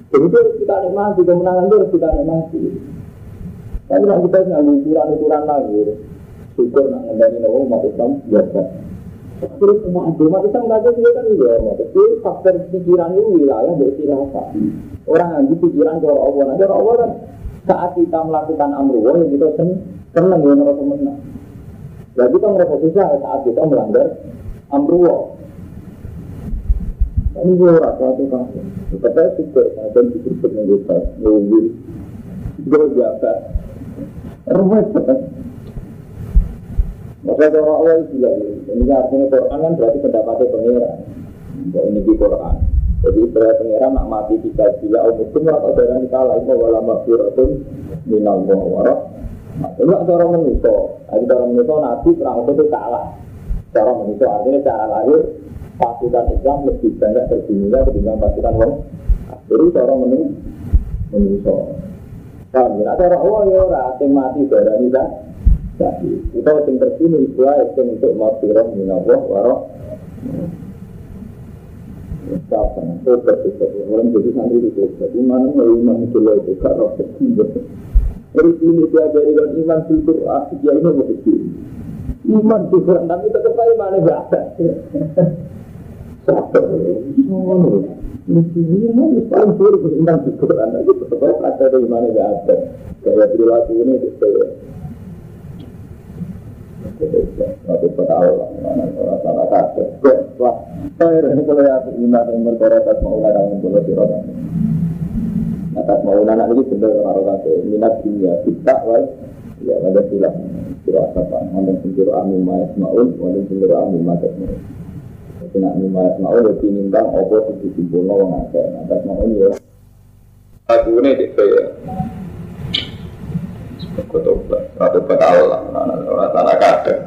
Jadi itu harus kita nikmati, kemenangan itu harus kita nikmati. Tapi nak kita nggak ukuran-ukuran lagi. Syukur nak ngendani nawa umat Islam biasa. Terus semua ada umat Islam nggak ada kan juga umat. Tapi faktor pikiran itu wilayah beristirahat. Orang yang pikiran kalau Allah, nah kalau Allah kan saat kita melakukan amruwa yang kita sen seneng ya ngerasa menang. Jadi kita merasa susah saat kita melanggar amruwa. Ini gue rasa itu kan. Tapi syukur, dan syukur dengan kita, nunggu, gue biasa. Rumit Maka Allah itu juga Ini artinya Quran kan berarti pendapatnya pengeran Ini di Quran Jadi berarti pengeran nak mati kita Bila Allah itu atau darah kita lain Wala maghfiratun minal mu'awarah Nah, itu cara menuso Jadi cara menuso Nabi perang itu kalah Cara menuso artinya cara lahir Pasukan Islam lebih banyak terbunuhnya Ketimbang pasukan orang Jadi cara menuso Paham ya? Cara Allah ya ora sing mati darah kan. Jadi kita sing terbunuh itu sing untuk maghfirah minallah warah. Kapan? Tobat tobat. Orang jadi santri itu. Iman iman itu loh itu kak roh Terus ini diajari dengan iman sultur asik ya mau kecil. Iman sultur tapi tetap iman enggak ada. Sabar. Oh, ini mau paling buruk tentang Quran itu tetap ada dari mana nggak ada kayak perilaku ini gitu Tapi tahu lah, orang salah kaget. Wah, saya ya. Atas mau anak ini benar orang kata minat dunia kita, wal ya ada silah kira apa? Sing kira amin ma'as ma'un, sing kira amin ma'as ma'un. Kena lima mau ya tinimbang opo sing dikumpulno wong akeh. Atas mau ya. Aku ini di ya. Kotobat, kotobat Allah, orang tanah kadang,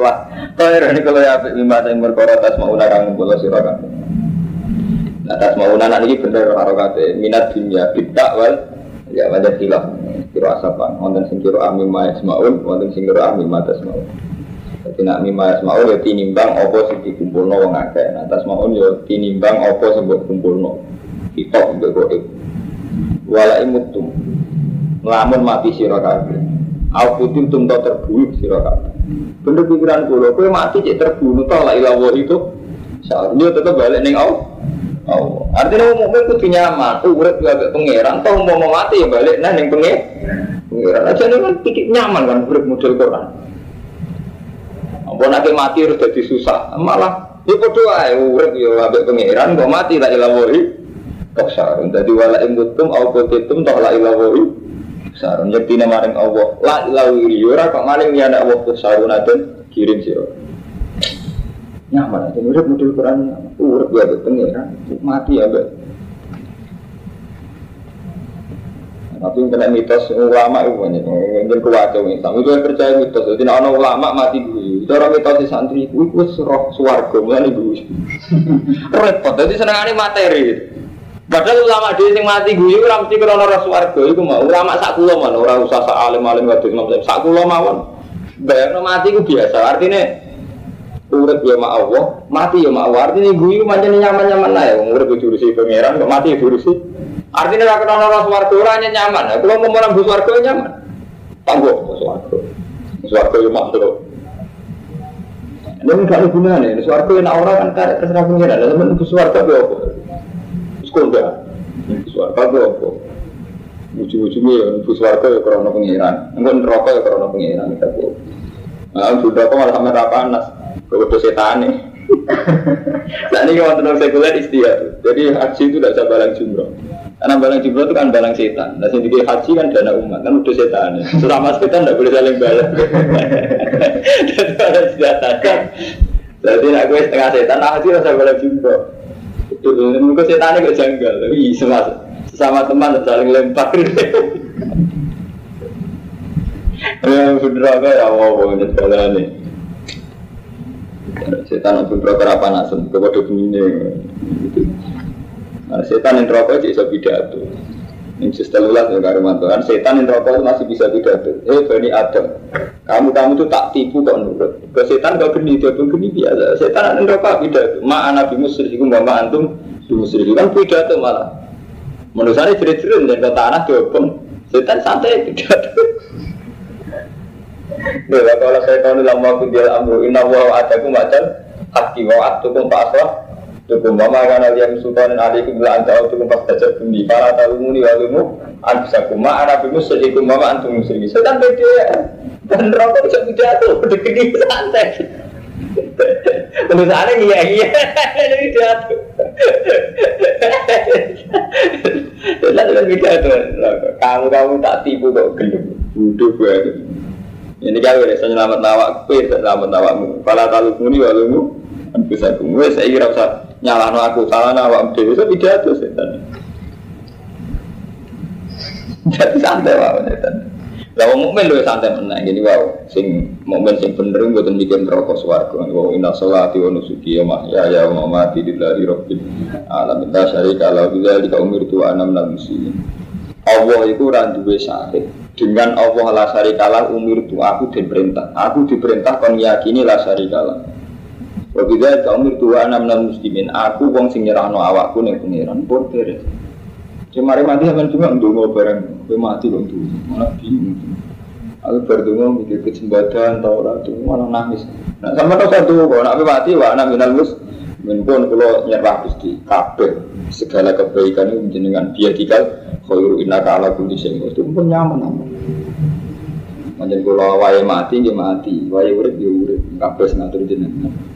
lah. Kaya ini kalau ya lima yang berkorat atas mau nakang bola sirakan. Atas mau anak ini bener karo kate minat dunia bidak wal ya wajah silah kiro asapan wonten sing kiro amin ma yasmaun wonten sing kiro amin ma tasmaun jadi nak mima asmaul ya tinimbang opo sing dikumpulno wong akeh. Nah tasmaun ya tinimbang opo sing mbok kumpulno. Kita mbok goib. Wala imutum. Lamun mati sira kabeh. Au putim tum to terbunuh sira kabeh. Bener pikiran kula, kowe mati cek terbunuh to la ilaha itu. Seharusnya tetap balik ning Allah. Oh, artinya mau mukmin kudu nyaman. Urip juga agak pangeran, toh mau mati ya balik nah ning pangeran. Aja nih kan titik nyaman kan urip model Quran. Apa nanti mati harus jadi susah, malah itu doa ya urip ya ambek pangeran kok mati la ilahi kok sarun dadi wala imutum au potitum toh la ilahi sarun yakti maring Allah la ilahi ora kok maling ya ana Allah sarun aden kirim sira nyaman itu urip model Quran urip ya ambek pangeran mati ya ambek Tapi kena mitos ulama itu banyak, mungkin kewajah Islam. Itu yang percaya mitos. Jadi ada ulama mati dulu. Cara mitos di santri itu itu roh suwargo mulai dulu. [laughs] Repot. Jadi senengannya materi. Padahal ulama dia yang mati gue itu mesti krono roh suwargo itu mau ulama sak kulo mana orang usah sak alim alim waktu itu sak kulo mawon. Bayar mati itu biasa. Artinya urip ya mak Allah, mati ya mak Allah. Artinya gue itu macam nyaman nyaman lah ya. Urip jurusi pangeran, kok mati jurusi Artinya kalau kenal orang suwargo hanya nyaman. Nah, kalau mau nambah suwargo nyaman. Tangguh suwargo. Suwargo yang makhluk. Ini nggak ada gunanya. Ini suwargo yang orang kan tarik terserah pengiran. Menunggu suwargo itu apa? Sekolah. Suwargo itu apa? Ujung-ujungnya ya nunggu suwargo ya karena pengiran. Enggak neraka ya karena pengiran. Nah, sudah kok malah sama rapanas. Kau setan [laughs] nih. Nah ini kalau tentang sekuler istiadat. Jadi haji itu tidak bisa balang jumroh. Karena balang jumroh itu kan balang setan. Nah sendiri haji kan dana umat kan udah setan. Selama setan tidak boleh saling balas. [laughs] Ada senjata kan. Jadi nak gue setengah setan, nah haji rasa balang jumroh. Itu mungkin setannya gak janggal. Tapi sama sama teman saling lempar. Ya bener apa ya mau ini Setan pun broker apa nasem, kepada. Nah, setan yang rokok bisa pidato. Ini sistem ulas ya karumanto kan setan yang rokok masih bisa pidato. Eh bani Adam, kamu kamu tuh tak tipu kok nurut. Ke setan kau geni dia pun geni biasa. Setan yang rokok pidato. Ma anak bimus seribu mama antum bimus seribu kan pidato malah. Menurut saya cerit-cerit dan kata anak diopong. Setan santai pidato. [laughs] Dewa kalau saya tahu lama aku dia amru inna wa adaku macam haki wa atukum pasrah Tukum mama kana liyam sultanin alaikum la anta utukum pas tajab bumi. Para talumuni walumu anfusakum ma ana bimu sehikum mama antum musyriki. Setan beda. Ya Dan rokok bisa pidato Begini santai. Tulisannya iya iya. Ini pidato Setan kan pidato Kamu-kamu tak tipu kok gelap Bodoh banget ini kau ya, saya selamat nawak, kue selamat nawakmu. Kalau talu muni walumu, bisa aku, saya kira usah nyalahno aku salah awak dhewe itu pidato setan. Jadi santai wae setan. Lah wong mukmin lho santai menang gini wow sing mukmin sing bener mboten mikir neraka swarga. Wa inna sholati wa nusuki wa mahya ya wa mamati lillahi rabbil alamin. La syarika lahu bidzalika umirtu ana minal muslimin. Allah itu ora duwe syarik. Dengan Allah la syarika lahu umirtu aku diperintah. Aku diperintah kon yakini la syarika lahu. Wabida kaumir tua enam muslimin. Aku wong sing nyerahno awakku ning pengiran pun beres. Cemari mati sampean cuma ndonga bareng, kowe mati kok tuh malah bingung. Aku berdungo mikir kesempatan tau ora tuh malah nangis. Nah sama tau satu kok nak mati wa anak minal mus min pun kula nyerah Gusti kabeh segala kebaikan itu jenengan dia tinggal khairu innaka ala kulli syai'in itu pun nyaman aman. Manjen kula wae mati nggih mati, wae urip ya urip, kabeh ngatur jenengan.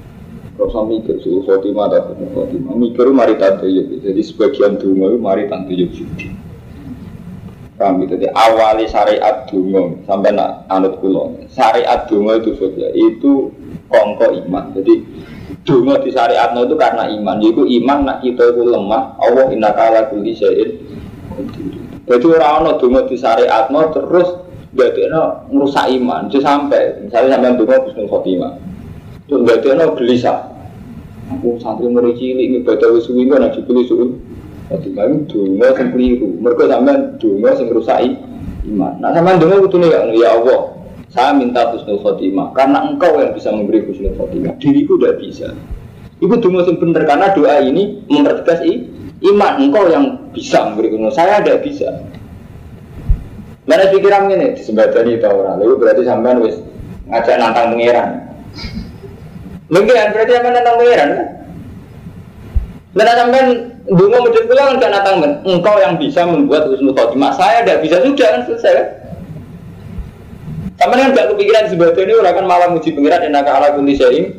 Kalau usah mikir suhu khotimah atau suhu khotimah Mikir mari tante yuk. Jadi sebagian dungo itu mari tante yuk. Kami jadi awali syariat dungo. Sampai nak anut kulo Syariat dungo itu saja Itu kongko iman. Jadi dungo di syariat itu karena iman. Jadi iman nak kita itu lemah Allah inna kala kuli syai'in Jadi orang-orang dungo di syariat terus Jadi ngerusak iman. Jadi sampai Misalnya sampai dungo Bismillah khotimah Terus nggak ada gelisah. Aku santri mulai cilik ini baca wisuwi kan aja pilih suwi. Jadi kami dungo yang keliru. Mereka sampai dungo yang rusai iman. Nah sama dungo itu nih ya Allah. Saya minta husnul khotimah karena engkau yang bisa memberi husnul khotimah. Diriku tidak bisa. Ibu dungo yang benar karena doa ini mempertegas iman engkau yang bisa memberi husnul. Saya tidak bisa. Mana pikiran ini disembadani tahu orang. Lalu berarti sampai wis ngajak nantang pengiran. Mungkin berarti apa nantang pangeran kan? Karena sampai dungo medit pulang kan men. Engkau yang bisa membuat husnul khotimah. Saya tidak bisa sudah kan selesai kan? Sama kan gak kepikiran sebetulnya ini orang kan malah muji pengiran innaka ala kulli syai'in.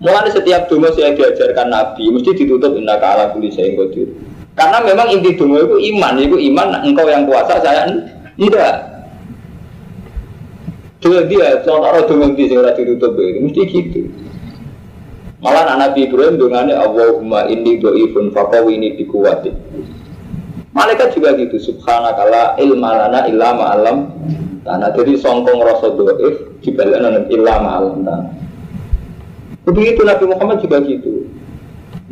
Mulai setiap dungo saya diajarkan Nabi mesti ditutup innaka ala kulli syai'in qadir. Karena memang inti dungo itu iman, itu iman engkau yang kuasa saya tidak. Dia dia contoh dungo di sini ditutup itu mesti gitu. Malah anak Nabi Ibrahim dengan Allahumma inni do'ifun fakawini bikuwati. Malaikat juga gitu, subhanakala ilma lana illa ma'alam tanah. Jadi songkong rasa do'if dibalik illa ma'alam tanah. Begitu Nabi Muhammad juga gitu.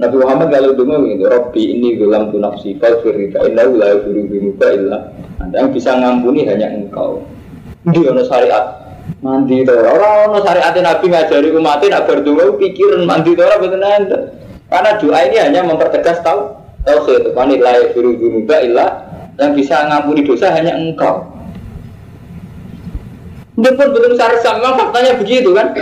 Nabi Muhammad kalau dengar ini, Robbi ini dalam tu nafsi falfirika inna la yufiru illa Anda yang bisa ngampuni hanya engkau. Dia ada syariat mandi to ora ono syariat Nabi ngajari umat nak berdua pikiran mandi to ora betul enten karena doa ini hanya mempertegas tahu tauhid. Wanit la yafuru dzunuba illa yang bisa ngampuni dosa hanya engkau. Dia pun belum sama faktanya begitu kan?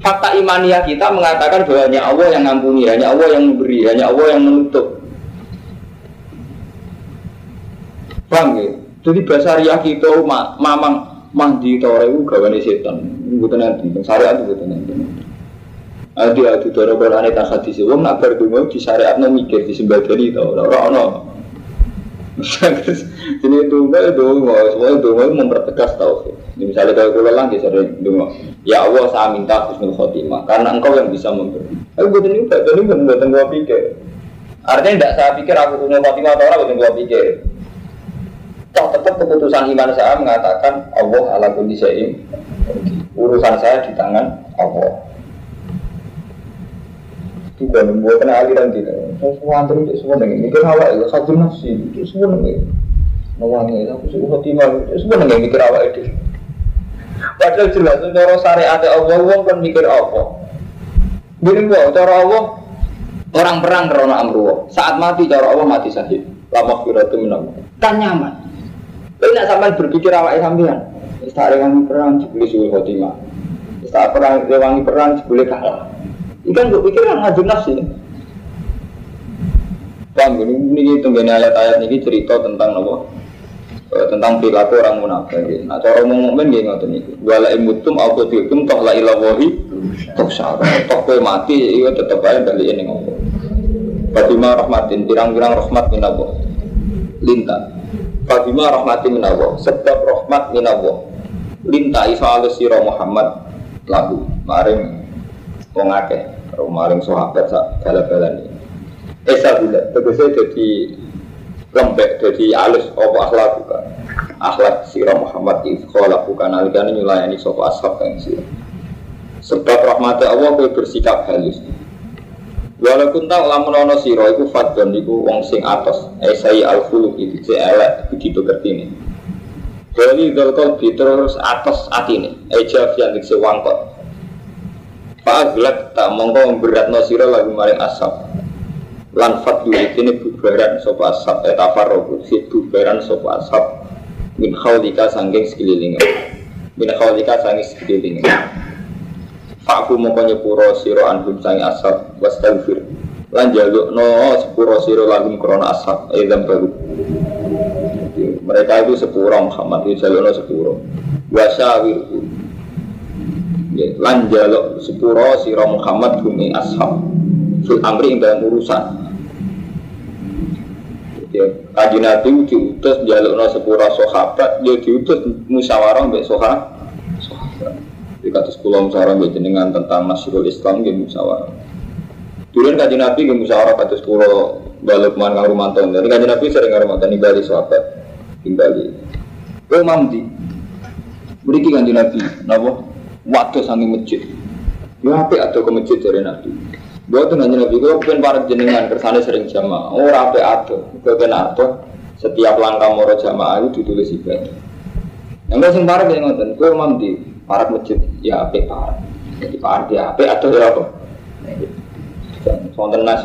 Fakta imaniah kita mengatakan bahwa hanya Allah yang ngampuni hanya Allah yang memberi hanya Allah yang menutup. Paham ya? jadi bahasa riah kita mamang mandi tore itu gawane setan bukan nanti syariat itu bukan nanti adi adi tore berani tak hati sih wong nak berdua di syariat no mikir di sembadani tau orang no ini [laughs] tunggal dungo semua dungo mempertegas tau ini misalnya kalau kalau lagi sering dungo ya Allah saya minta husnul khotimah karena engkau yang bisa memberi. Aku buat ini buat ini buat gua pikir. Artinya tidak saya pikir aku punya khotimah atau orang buat pikir Toh tetap keputusan iman saya mengatakan Allah ala kulli syai'in. Urusan saya di tangan Allah. Juga buat kena aliran tidak. Semua antri itu semua nengi. Mikir awak itu satu nafsi itu semua nengi. Nawangi aku suka khotimah itu semua nengi mikir awak itu. Padahal jelas cara syariat Allah wong kan mikir apa. Gini gua cara Allah orang perang karena amru. Saat mati cara Allah mati syahid. Lama kira itu minum. Kan nyaman. Tapi nak sampai berpikir awak sampean. Istari kami perang jebule suul khotimah. Istari perang rewangi perang jebule kalah. Ikan gue pikir yang ngadu nafsi. Bang, ini, tenggene ayat-ayat ini cerita tentang apa? tentang perilaku orang munafik. Nah, cara ngomong mukmin nggih ngoten niku. Wala imutum au tilkum toh la ilahi toh syara. Toh kowe mati iku tetep ae bali ning Allah. Fatima rahmatin pirang-pirang rahmat min Allah. Linta. Fatima rahmatin min Allah. Sebab rahmat min Allah. Linta isa sira Muhammad lagu maring wong maring sahabat sak bala-balane. Esa bila tegese dadi lembek dadi alus apa akhlak bukan. Akhlak sira Muhammad ifkhala bukan alikane nyulayani sapa ashab kang sira. Sebab rahmat Allah kowe bersikap halus. Walaupun tak lamun ana sira iku fadhon iku wong sing atos, esai al khuluq itu cek elek begitu kertine. Jadi dalkol terus atas atine, eja yang dikse wangkot. Pak gelak tak mongko berat sira lagu maring asap. Lan fat ini bubaran sopa asap etafar robu si bubaran sopa asap min khawlika sangking sekeliling min khawlika sangking sekeliling Fakku mongko nyepuro siro anhum sangi asap was tawfir lan jaluk no sepuro siro lagu krona asap edam baru. Mereka itu sepuro Muhammad itu jaluk no sepuro. Wasawir lan jaluk sepuro siro Muhammad bumi ashab fil amri ing dalam urusan. Kaji nabi diutus jaluk no sepuro sahabat dia diutus musyawarah mbak soha sahabat di kata sekolah musyawarah mbak jenengan tentang nasrul Islam dia musyawarah Dulu kaji nabi ke musyawarah kata sekolah balik man kang rumanton jadi kaji nabi sering ngarumanton di Bali sahabat di Bali Kau mamdi Beri kanji nabi, nabo waktu sangi masjid. Ya apik atau ke masjid dari Nabi. Buat tuh nanya Nabi, gue pengen para jenengan kersane sering jamaah. Oh rapi atau, gue pengen atau setiap langkah moro jamaah itu ditulis ibadah. Yang gue sing parah ngoten, gue mam di para masjid, ya apik parah. Jadi parah dia apik atau ya apa? Sonten nas.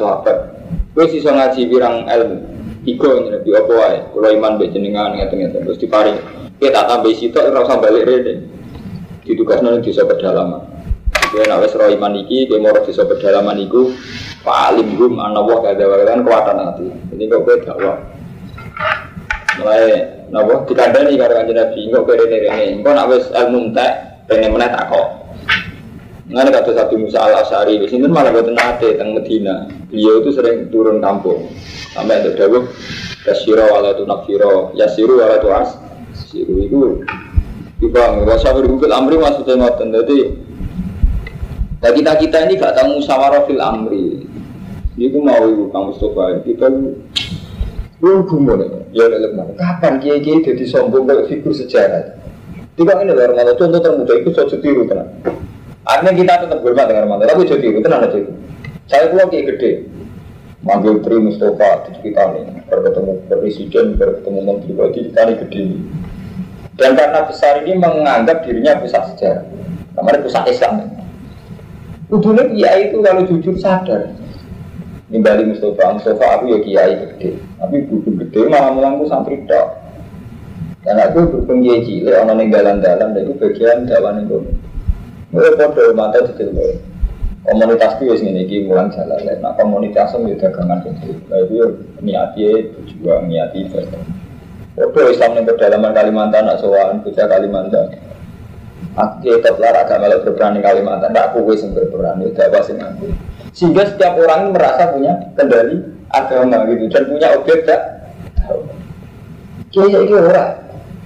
Gue sih ngaji birang ilmu. Ini Nabi apa wae, kalau iman be jenengan ngeten-ngeten terus diparing. Kita tambah situ, rasa balik rede ditugasnya di desa pedalaman. Dia nak wes roh iman iki, dia mau desa pedalaman iku, paling gum anak wah kada kan kuatan nanti. Ini kok gue dakwah. Mulai nabo dikandani karo kanjeng Nabi, kok kere rene. Engko nak wes ilmu entek, rene meneh tak kok. Mengenai kata satu Musa al Asari, di sini malah buat nate tentang Medina. Beliau itu sering turun kampung, sampai ada dawuh kasiro wala tu nakfiro, yasiru wala tu as. Siru itu Ibang, rasa berhubung amri maksudnya ngoten. Jadi, nah kita kita ini gak tahu musyawarah fil amri. Itu mau ibu Kang Mustafa, kita belum gumun ya dalam mana? Kapan kiai kiai jadi sombong kalau figur sejarah? Tiga ini loh Ramadan contoh termuda itu saya tiru tenang. Artinya kita tetap hormat dengan Ramadan, tapi saya tiru tenang aja. Saya pulang kiai gede, manggil Tri Mustafa di kita nih, berketemu presiden, berketemu menteri, berarti kita nih gede. Dan karena besar ini menganggap dirinya pusat sejarah. Kemarin pusat Islam. Kudunya kiai itu kalau jujur sadar. Nimbali Mustafa, Mustafa aku ya kiai gede. Tapi buku gede malah mulangku santri dok. Dan aku berhubung kiai cilik, orang ninggalan-dalan, itu bagian dawan itu. Mulai pada mata di komunitas itu ya ini mulang jalan nah komunitas itu ya dagangan itu nah itu ya niatnya berjuang niati ibadah Oke Islam yang pedalaman Kalimantan, nak sowan bocah Kalimantan. Aku tetap lara agak malah berperan di Kalimantan, tak aku yang berperan, tidak apa sih aku. Sehingga setiap orang merasa punya kendali agama gitu dan punya objek tak Kiai ini orang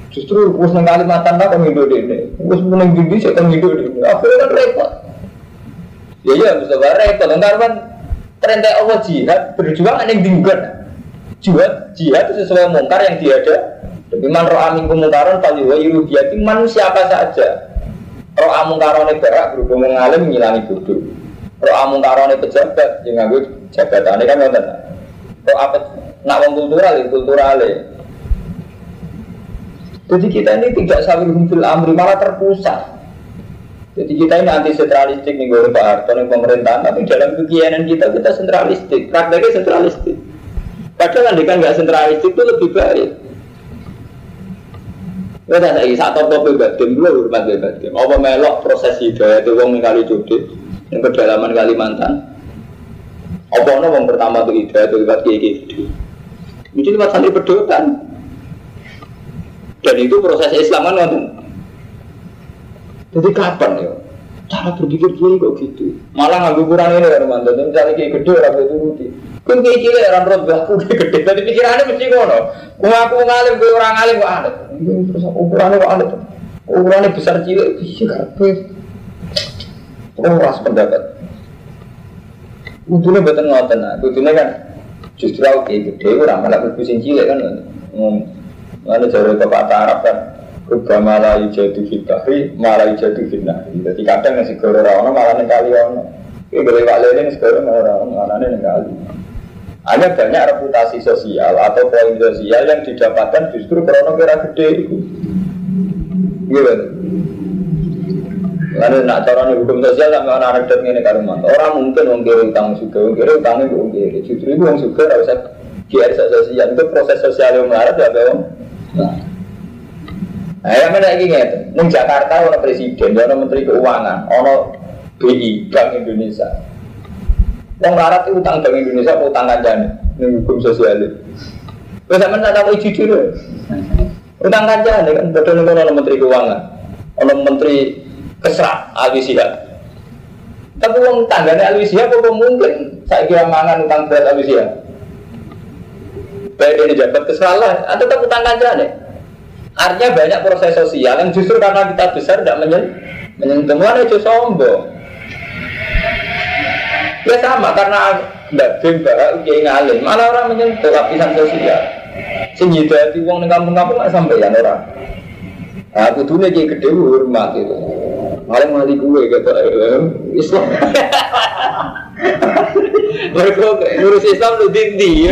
justru bos nang Kalimantan lah kan hidup ini, bos menang gede saya kan hidup ini, aku kan repot. Ya ya bisa repot, ntar kan tren Allah jihad berjuang aneh dingguan jihad jihad itu sesuai mungkar yang tapi man roh amin kemungkaran tadi wa itu man siapa saja roh amungkaron berak berhubung mengalim mengilangi bodoh Kalau amung karone pejabat, nganggo jabatan ini kan ngoten. Kok apa nak wong kultural, ya kultural Jadi kita ini tidak sambil fil amri malah terpusat. Jadi kita ini anti sentralistik nih gue Pak Harto nih pemerintahan, tapi dalam kegiatan kita kita sentralistik, prakteknya sentralistik. Padahal kan nggak sentralistik itu lebih baik. Ya tak lagi satu top batin dulu hormat batin. Apa melok proses hidayah itu wong kali judi yang kedalaman Kalimantan. Apa ono wong pertama tuh hidayah itu lewat kiai kiai. Itu lewat santri pedotan. Dan itu proses Islam kan Jadi kapan ya? Cara berpikir kiai kok gitu. Malah nggak kurang ini kan mantan. Misalnya kiai gede orang itu rutin. Kan kayak gila orang roh baku gede. Tapi pikirannya mesti ngono. Kau aku ngalim, gue orang ngalim gue aneh. Terus ukurannya kok aneh. Ukurannya besar cilik bisa kabeh. Oh, ras pendapat. Untungnya betul ngoten nah. Untungnya kan justru aku kayak gede orang malah berpusing cilik kan. Mana jari kata Arab kan. Kubah malah ijadu fitahri, malah ijadu fitnahri. Jadi kadang ngasih goro rawana malah nengkali ono. Ini boleh pak lele sekarang orang malah nengkali. Hanya banyak reputasi sosial atau poin sosial yang didapatkan justru karena kira gede itu. Gitu. Lalu nak cara nih hukum sosial sama anak anak ini karuman. Orang mungkin mengkiri utang juga, mengkiri utangnya gue mengkiri. Justru itu yang juga harus kiai sosial itu proses sosial yang melarat ya bang. Nah, yang mana lagi ngerti? Neng Jakarta ada presiden, ada menteri keuangan, ada BI Bank Indonesia. Wong larat itu utang Bank Indonesia utang kanjani ini hukum sosial itu. Terus sama tak tahu jujur ya. Utang kanjani kan betul nih kalau menteri keuangan, kalau menteri kesra Alwi Tapi uang tangganya Alwi Sihab apa mungkin saya kira mangan utang berat Alwi Baik ini jabat kesalahan, atau tetap utang kanjani. Artinya banyak proses sosial yang justru karena kita besar tidak menyentuh, menyentuh mana itu sombong. Ya sama karena tidak bimba kiai ngalim, malah orang menyentuh lapisan sosial. Sing hati uang di kampung-kampung nggak sampai ya orang. Aku tuh lagi gede hormat itu. Malah mati gue kata Islam. Mereka ngurus Islam lu dindi.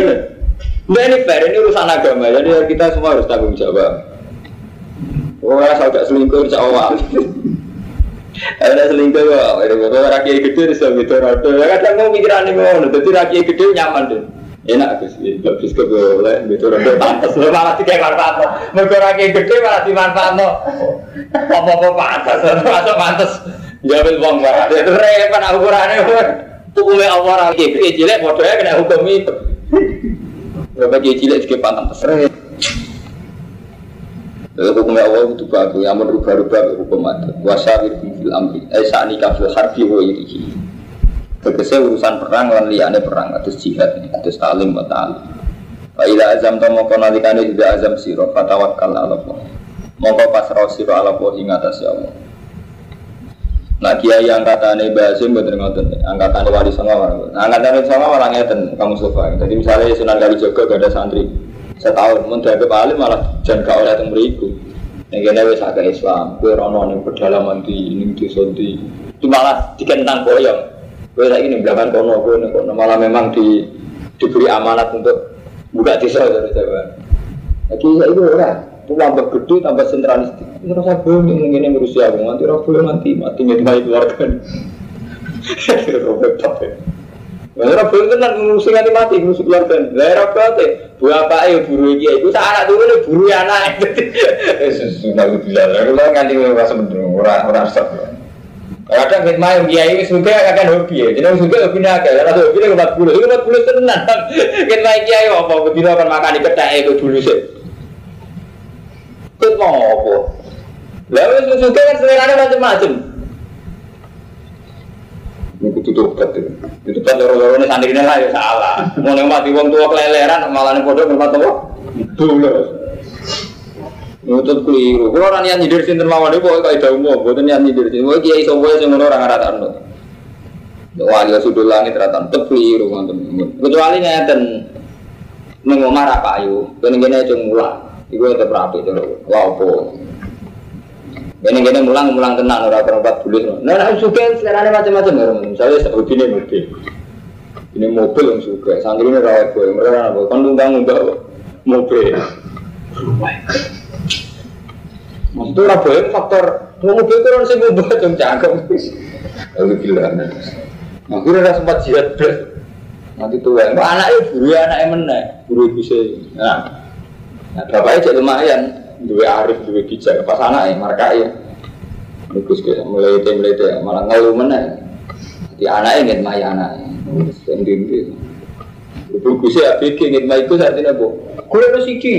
Nah ini fair, ini urusan agama, jadi kita semua harus tanggung jawab. Orang saudara selingkuh, insya Allah. Ada selingkuh ada beberapa rakyat gede di sebelah itu rada. Ya kadang mau pikiran mau, jadi rakyat gede nyaman deh. Enak sih, habis ke boleh, rada pantas. Lo malah tiga manfaat lo, mereka rakyat gede malah dimanfaat lo. Apa-apa pantas, masuk pantas. Jawab uang banget, itu repot ukurannya. Hukumnya Allah rakyat gede, cilik bodohnya kena hukum itu. Berapa cilik juga pantas. Lalu hukumnya Allah itu bagus, yang merubah-rubah hukum adat. Wasawir fil amri, eh saat nikah fil harbi wa irihi. Tegese urusan perang lan liyane perang atus jihad ini, atus talim wa ta'alim. Wa ila azam to moko nalikane juga azam sira fatawakkal ala Allah. Moko pasrah sira ala Allah ing atas Allah. Nah kiai angkatane Basim boten ngoten, angkatane wali songo. Nah angkatane songo malah ngeten kamu sofa. Jadi misalnya Sunan Kalijaga gak ada santri, setahun mun dianggap alim malah jangan gak oleh teng mriku ning kene wis agak Islam kowe rono ning pedalaman di ning desa di itu malah dikentang boyong kowe lagi ning belakang kono ning kono malah memang di diberi amanat untuk buka desa dari Jawa lagi saya itu ora itu tambah gede tambah sentralistik ini rasa bingung ini ini ngurusi aku nanti rasa boleh nanti mati ngetai keluarga Robert Ora ben tenan ngurusi nganti mati ngurusi keluarga. Lah ora bate. Bapak ayo buru iku sak anak turune buru anak. Sudah bilang, kalau nganti ora semeneng ora ora stop. Kadang kita main kiai wis suka akan hobi ya. Jadi suka hobi naga. Kalau hobi nek 40, itu 40 tenan. [laughs] Kita main kiai apa begitu akan makan di ketek itu dulu sih. Kut mau apa? Wis suka kan selera macam-macam. Ini kudu tobat itu. Itu kan loro-loro ini santri lah ya salah. Mau yang mati uang tua keleleran malah nih bodoh berapa tua? Dulu. Nutut keliru. Kalau orang yang nyindir sinter mawon itu kayak jauh mau, bukan yang nyindir sinter. Mau kiai sobo yang orang ngarata anu. Wali sudul langit rata tetep keliru teman Kecuali ngeten mengomar apa ayu, kene kene cung mulah. Iku tetep rapi Ini gini mulang mulang tenang orang perempat bulis. Nah, nah suka sekarang macam-macam ya. Misalnya seperti ini mobil. Ini mobil yang suka. Santri ini rawat gue. Mereka? Kan tunggang untuk mobil. Maksudnya orang boleh faktor mau mobil itu orang sih mobil yang cakep. Lalu gila. Akhirnya ada sempat jihad berat. Nanti tuh ya, anaknya buru anaknya mana? Buru bisa. Nah, nah bapaknya jadi lumayan. Dua Arif, dua Kijak, pas anaknya, markai. Bagus ke mulai itu mulai itu malah ngeluh mana? Di anaknya ingin maya anaknya. Sendiri. Bagus ya, bikin ingin maya itu saat ini bu. Lu siki.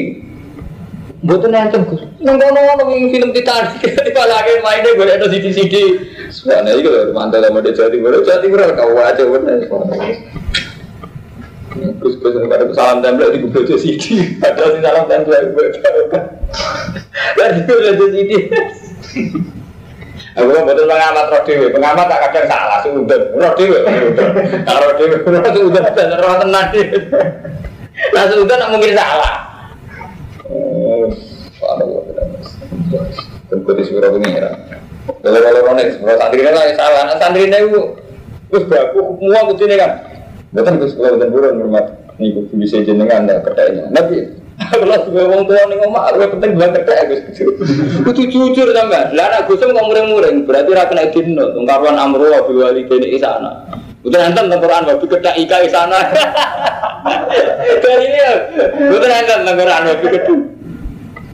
Bukan nonton Gus. Nang kono ono film Titanic [laughs] dipalake maine gue ada sidi-sidi. Soalnya itu mantel sama dia Jawa Timur. Jawa Timur kau aja bener. Gus Gus ada salam tempel di gue aja sidi. Ada si salam tempel gue. Lagi gue aja sidi. Aku kan betul pengamat roh dewe, pengamat tak kadang salah, sudah roh dewe, kalau roh dewe, roh sudah roh tenang Nah sudah nak mungkin salah. Subhanallah Tentu di surah pengira. Kalau kalau ronek, kalau santri ini lah salah. Nah santri ini itu Terus baku, semua kutu ini kan. Betul, terus kalau betul buron hormat Ini kutu bisa jenengan, ada kedainya Tapi kalau sebagai orang tua nih ngomong, aku penting bilang kedai Gus. Kutu jujur sama Lah anak Gus mau muring-muring Berarti rakyat dino. Tungkaruan amru wabil wali kini isana Udah nonton Quran wabil kedai ika isana [laughs] Dari ini ya Udah nonton Quran wabil kedai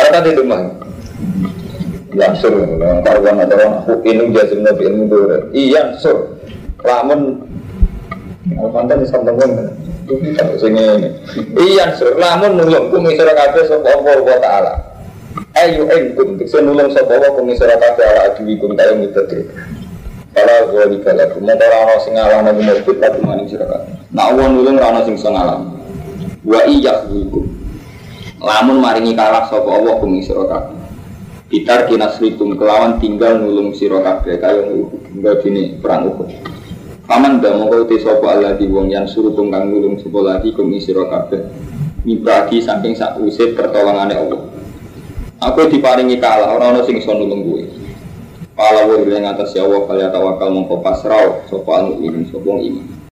Karena di rumah. Ya sur, karuan ada orang aku ini jazim nabi ilmu dulu. Iya sur, lamun Alfantan bisa temukan. Sini Iya sur, lamun nulung kum isra kabeh sapa Allah wa taala. Ayo entum bisa nulung sapa Allah kum isra kabeh ala adiwikum tayo mitadri. Kalau gue di kalau mau orang sing ngalah nabi mau kita tuh manis sira kabeh. Nak wong nulung orang sing ngalah. Wa iya hukum lamun maringi kalah sapa Allah kumi sira kabeh. Bitar kinasritum kelawan tinggal nulung sira kabeh kaya tinggal dini perang Uhud Paman mau te sapa Allah di wong yang suruh tunggang nulung sapa lagi kumi sira kabeh. Mibagi saking sak usih pertolongane Allah. Aku diparingi kalah orang orang sing iso nulung gue Pala wa ing atas ya Allah kalian tawakal mongko pasrah sapa anu ini sapa iman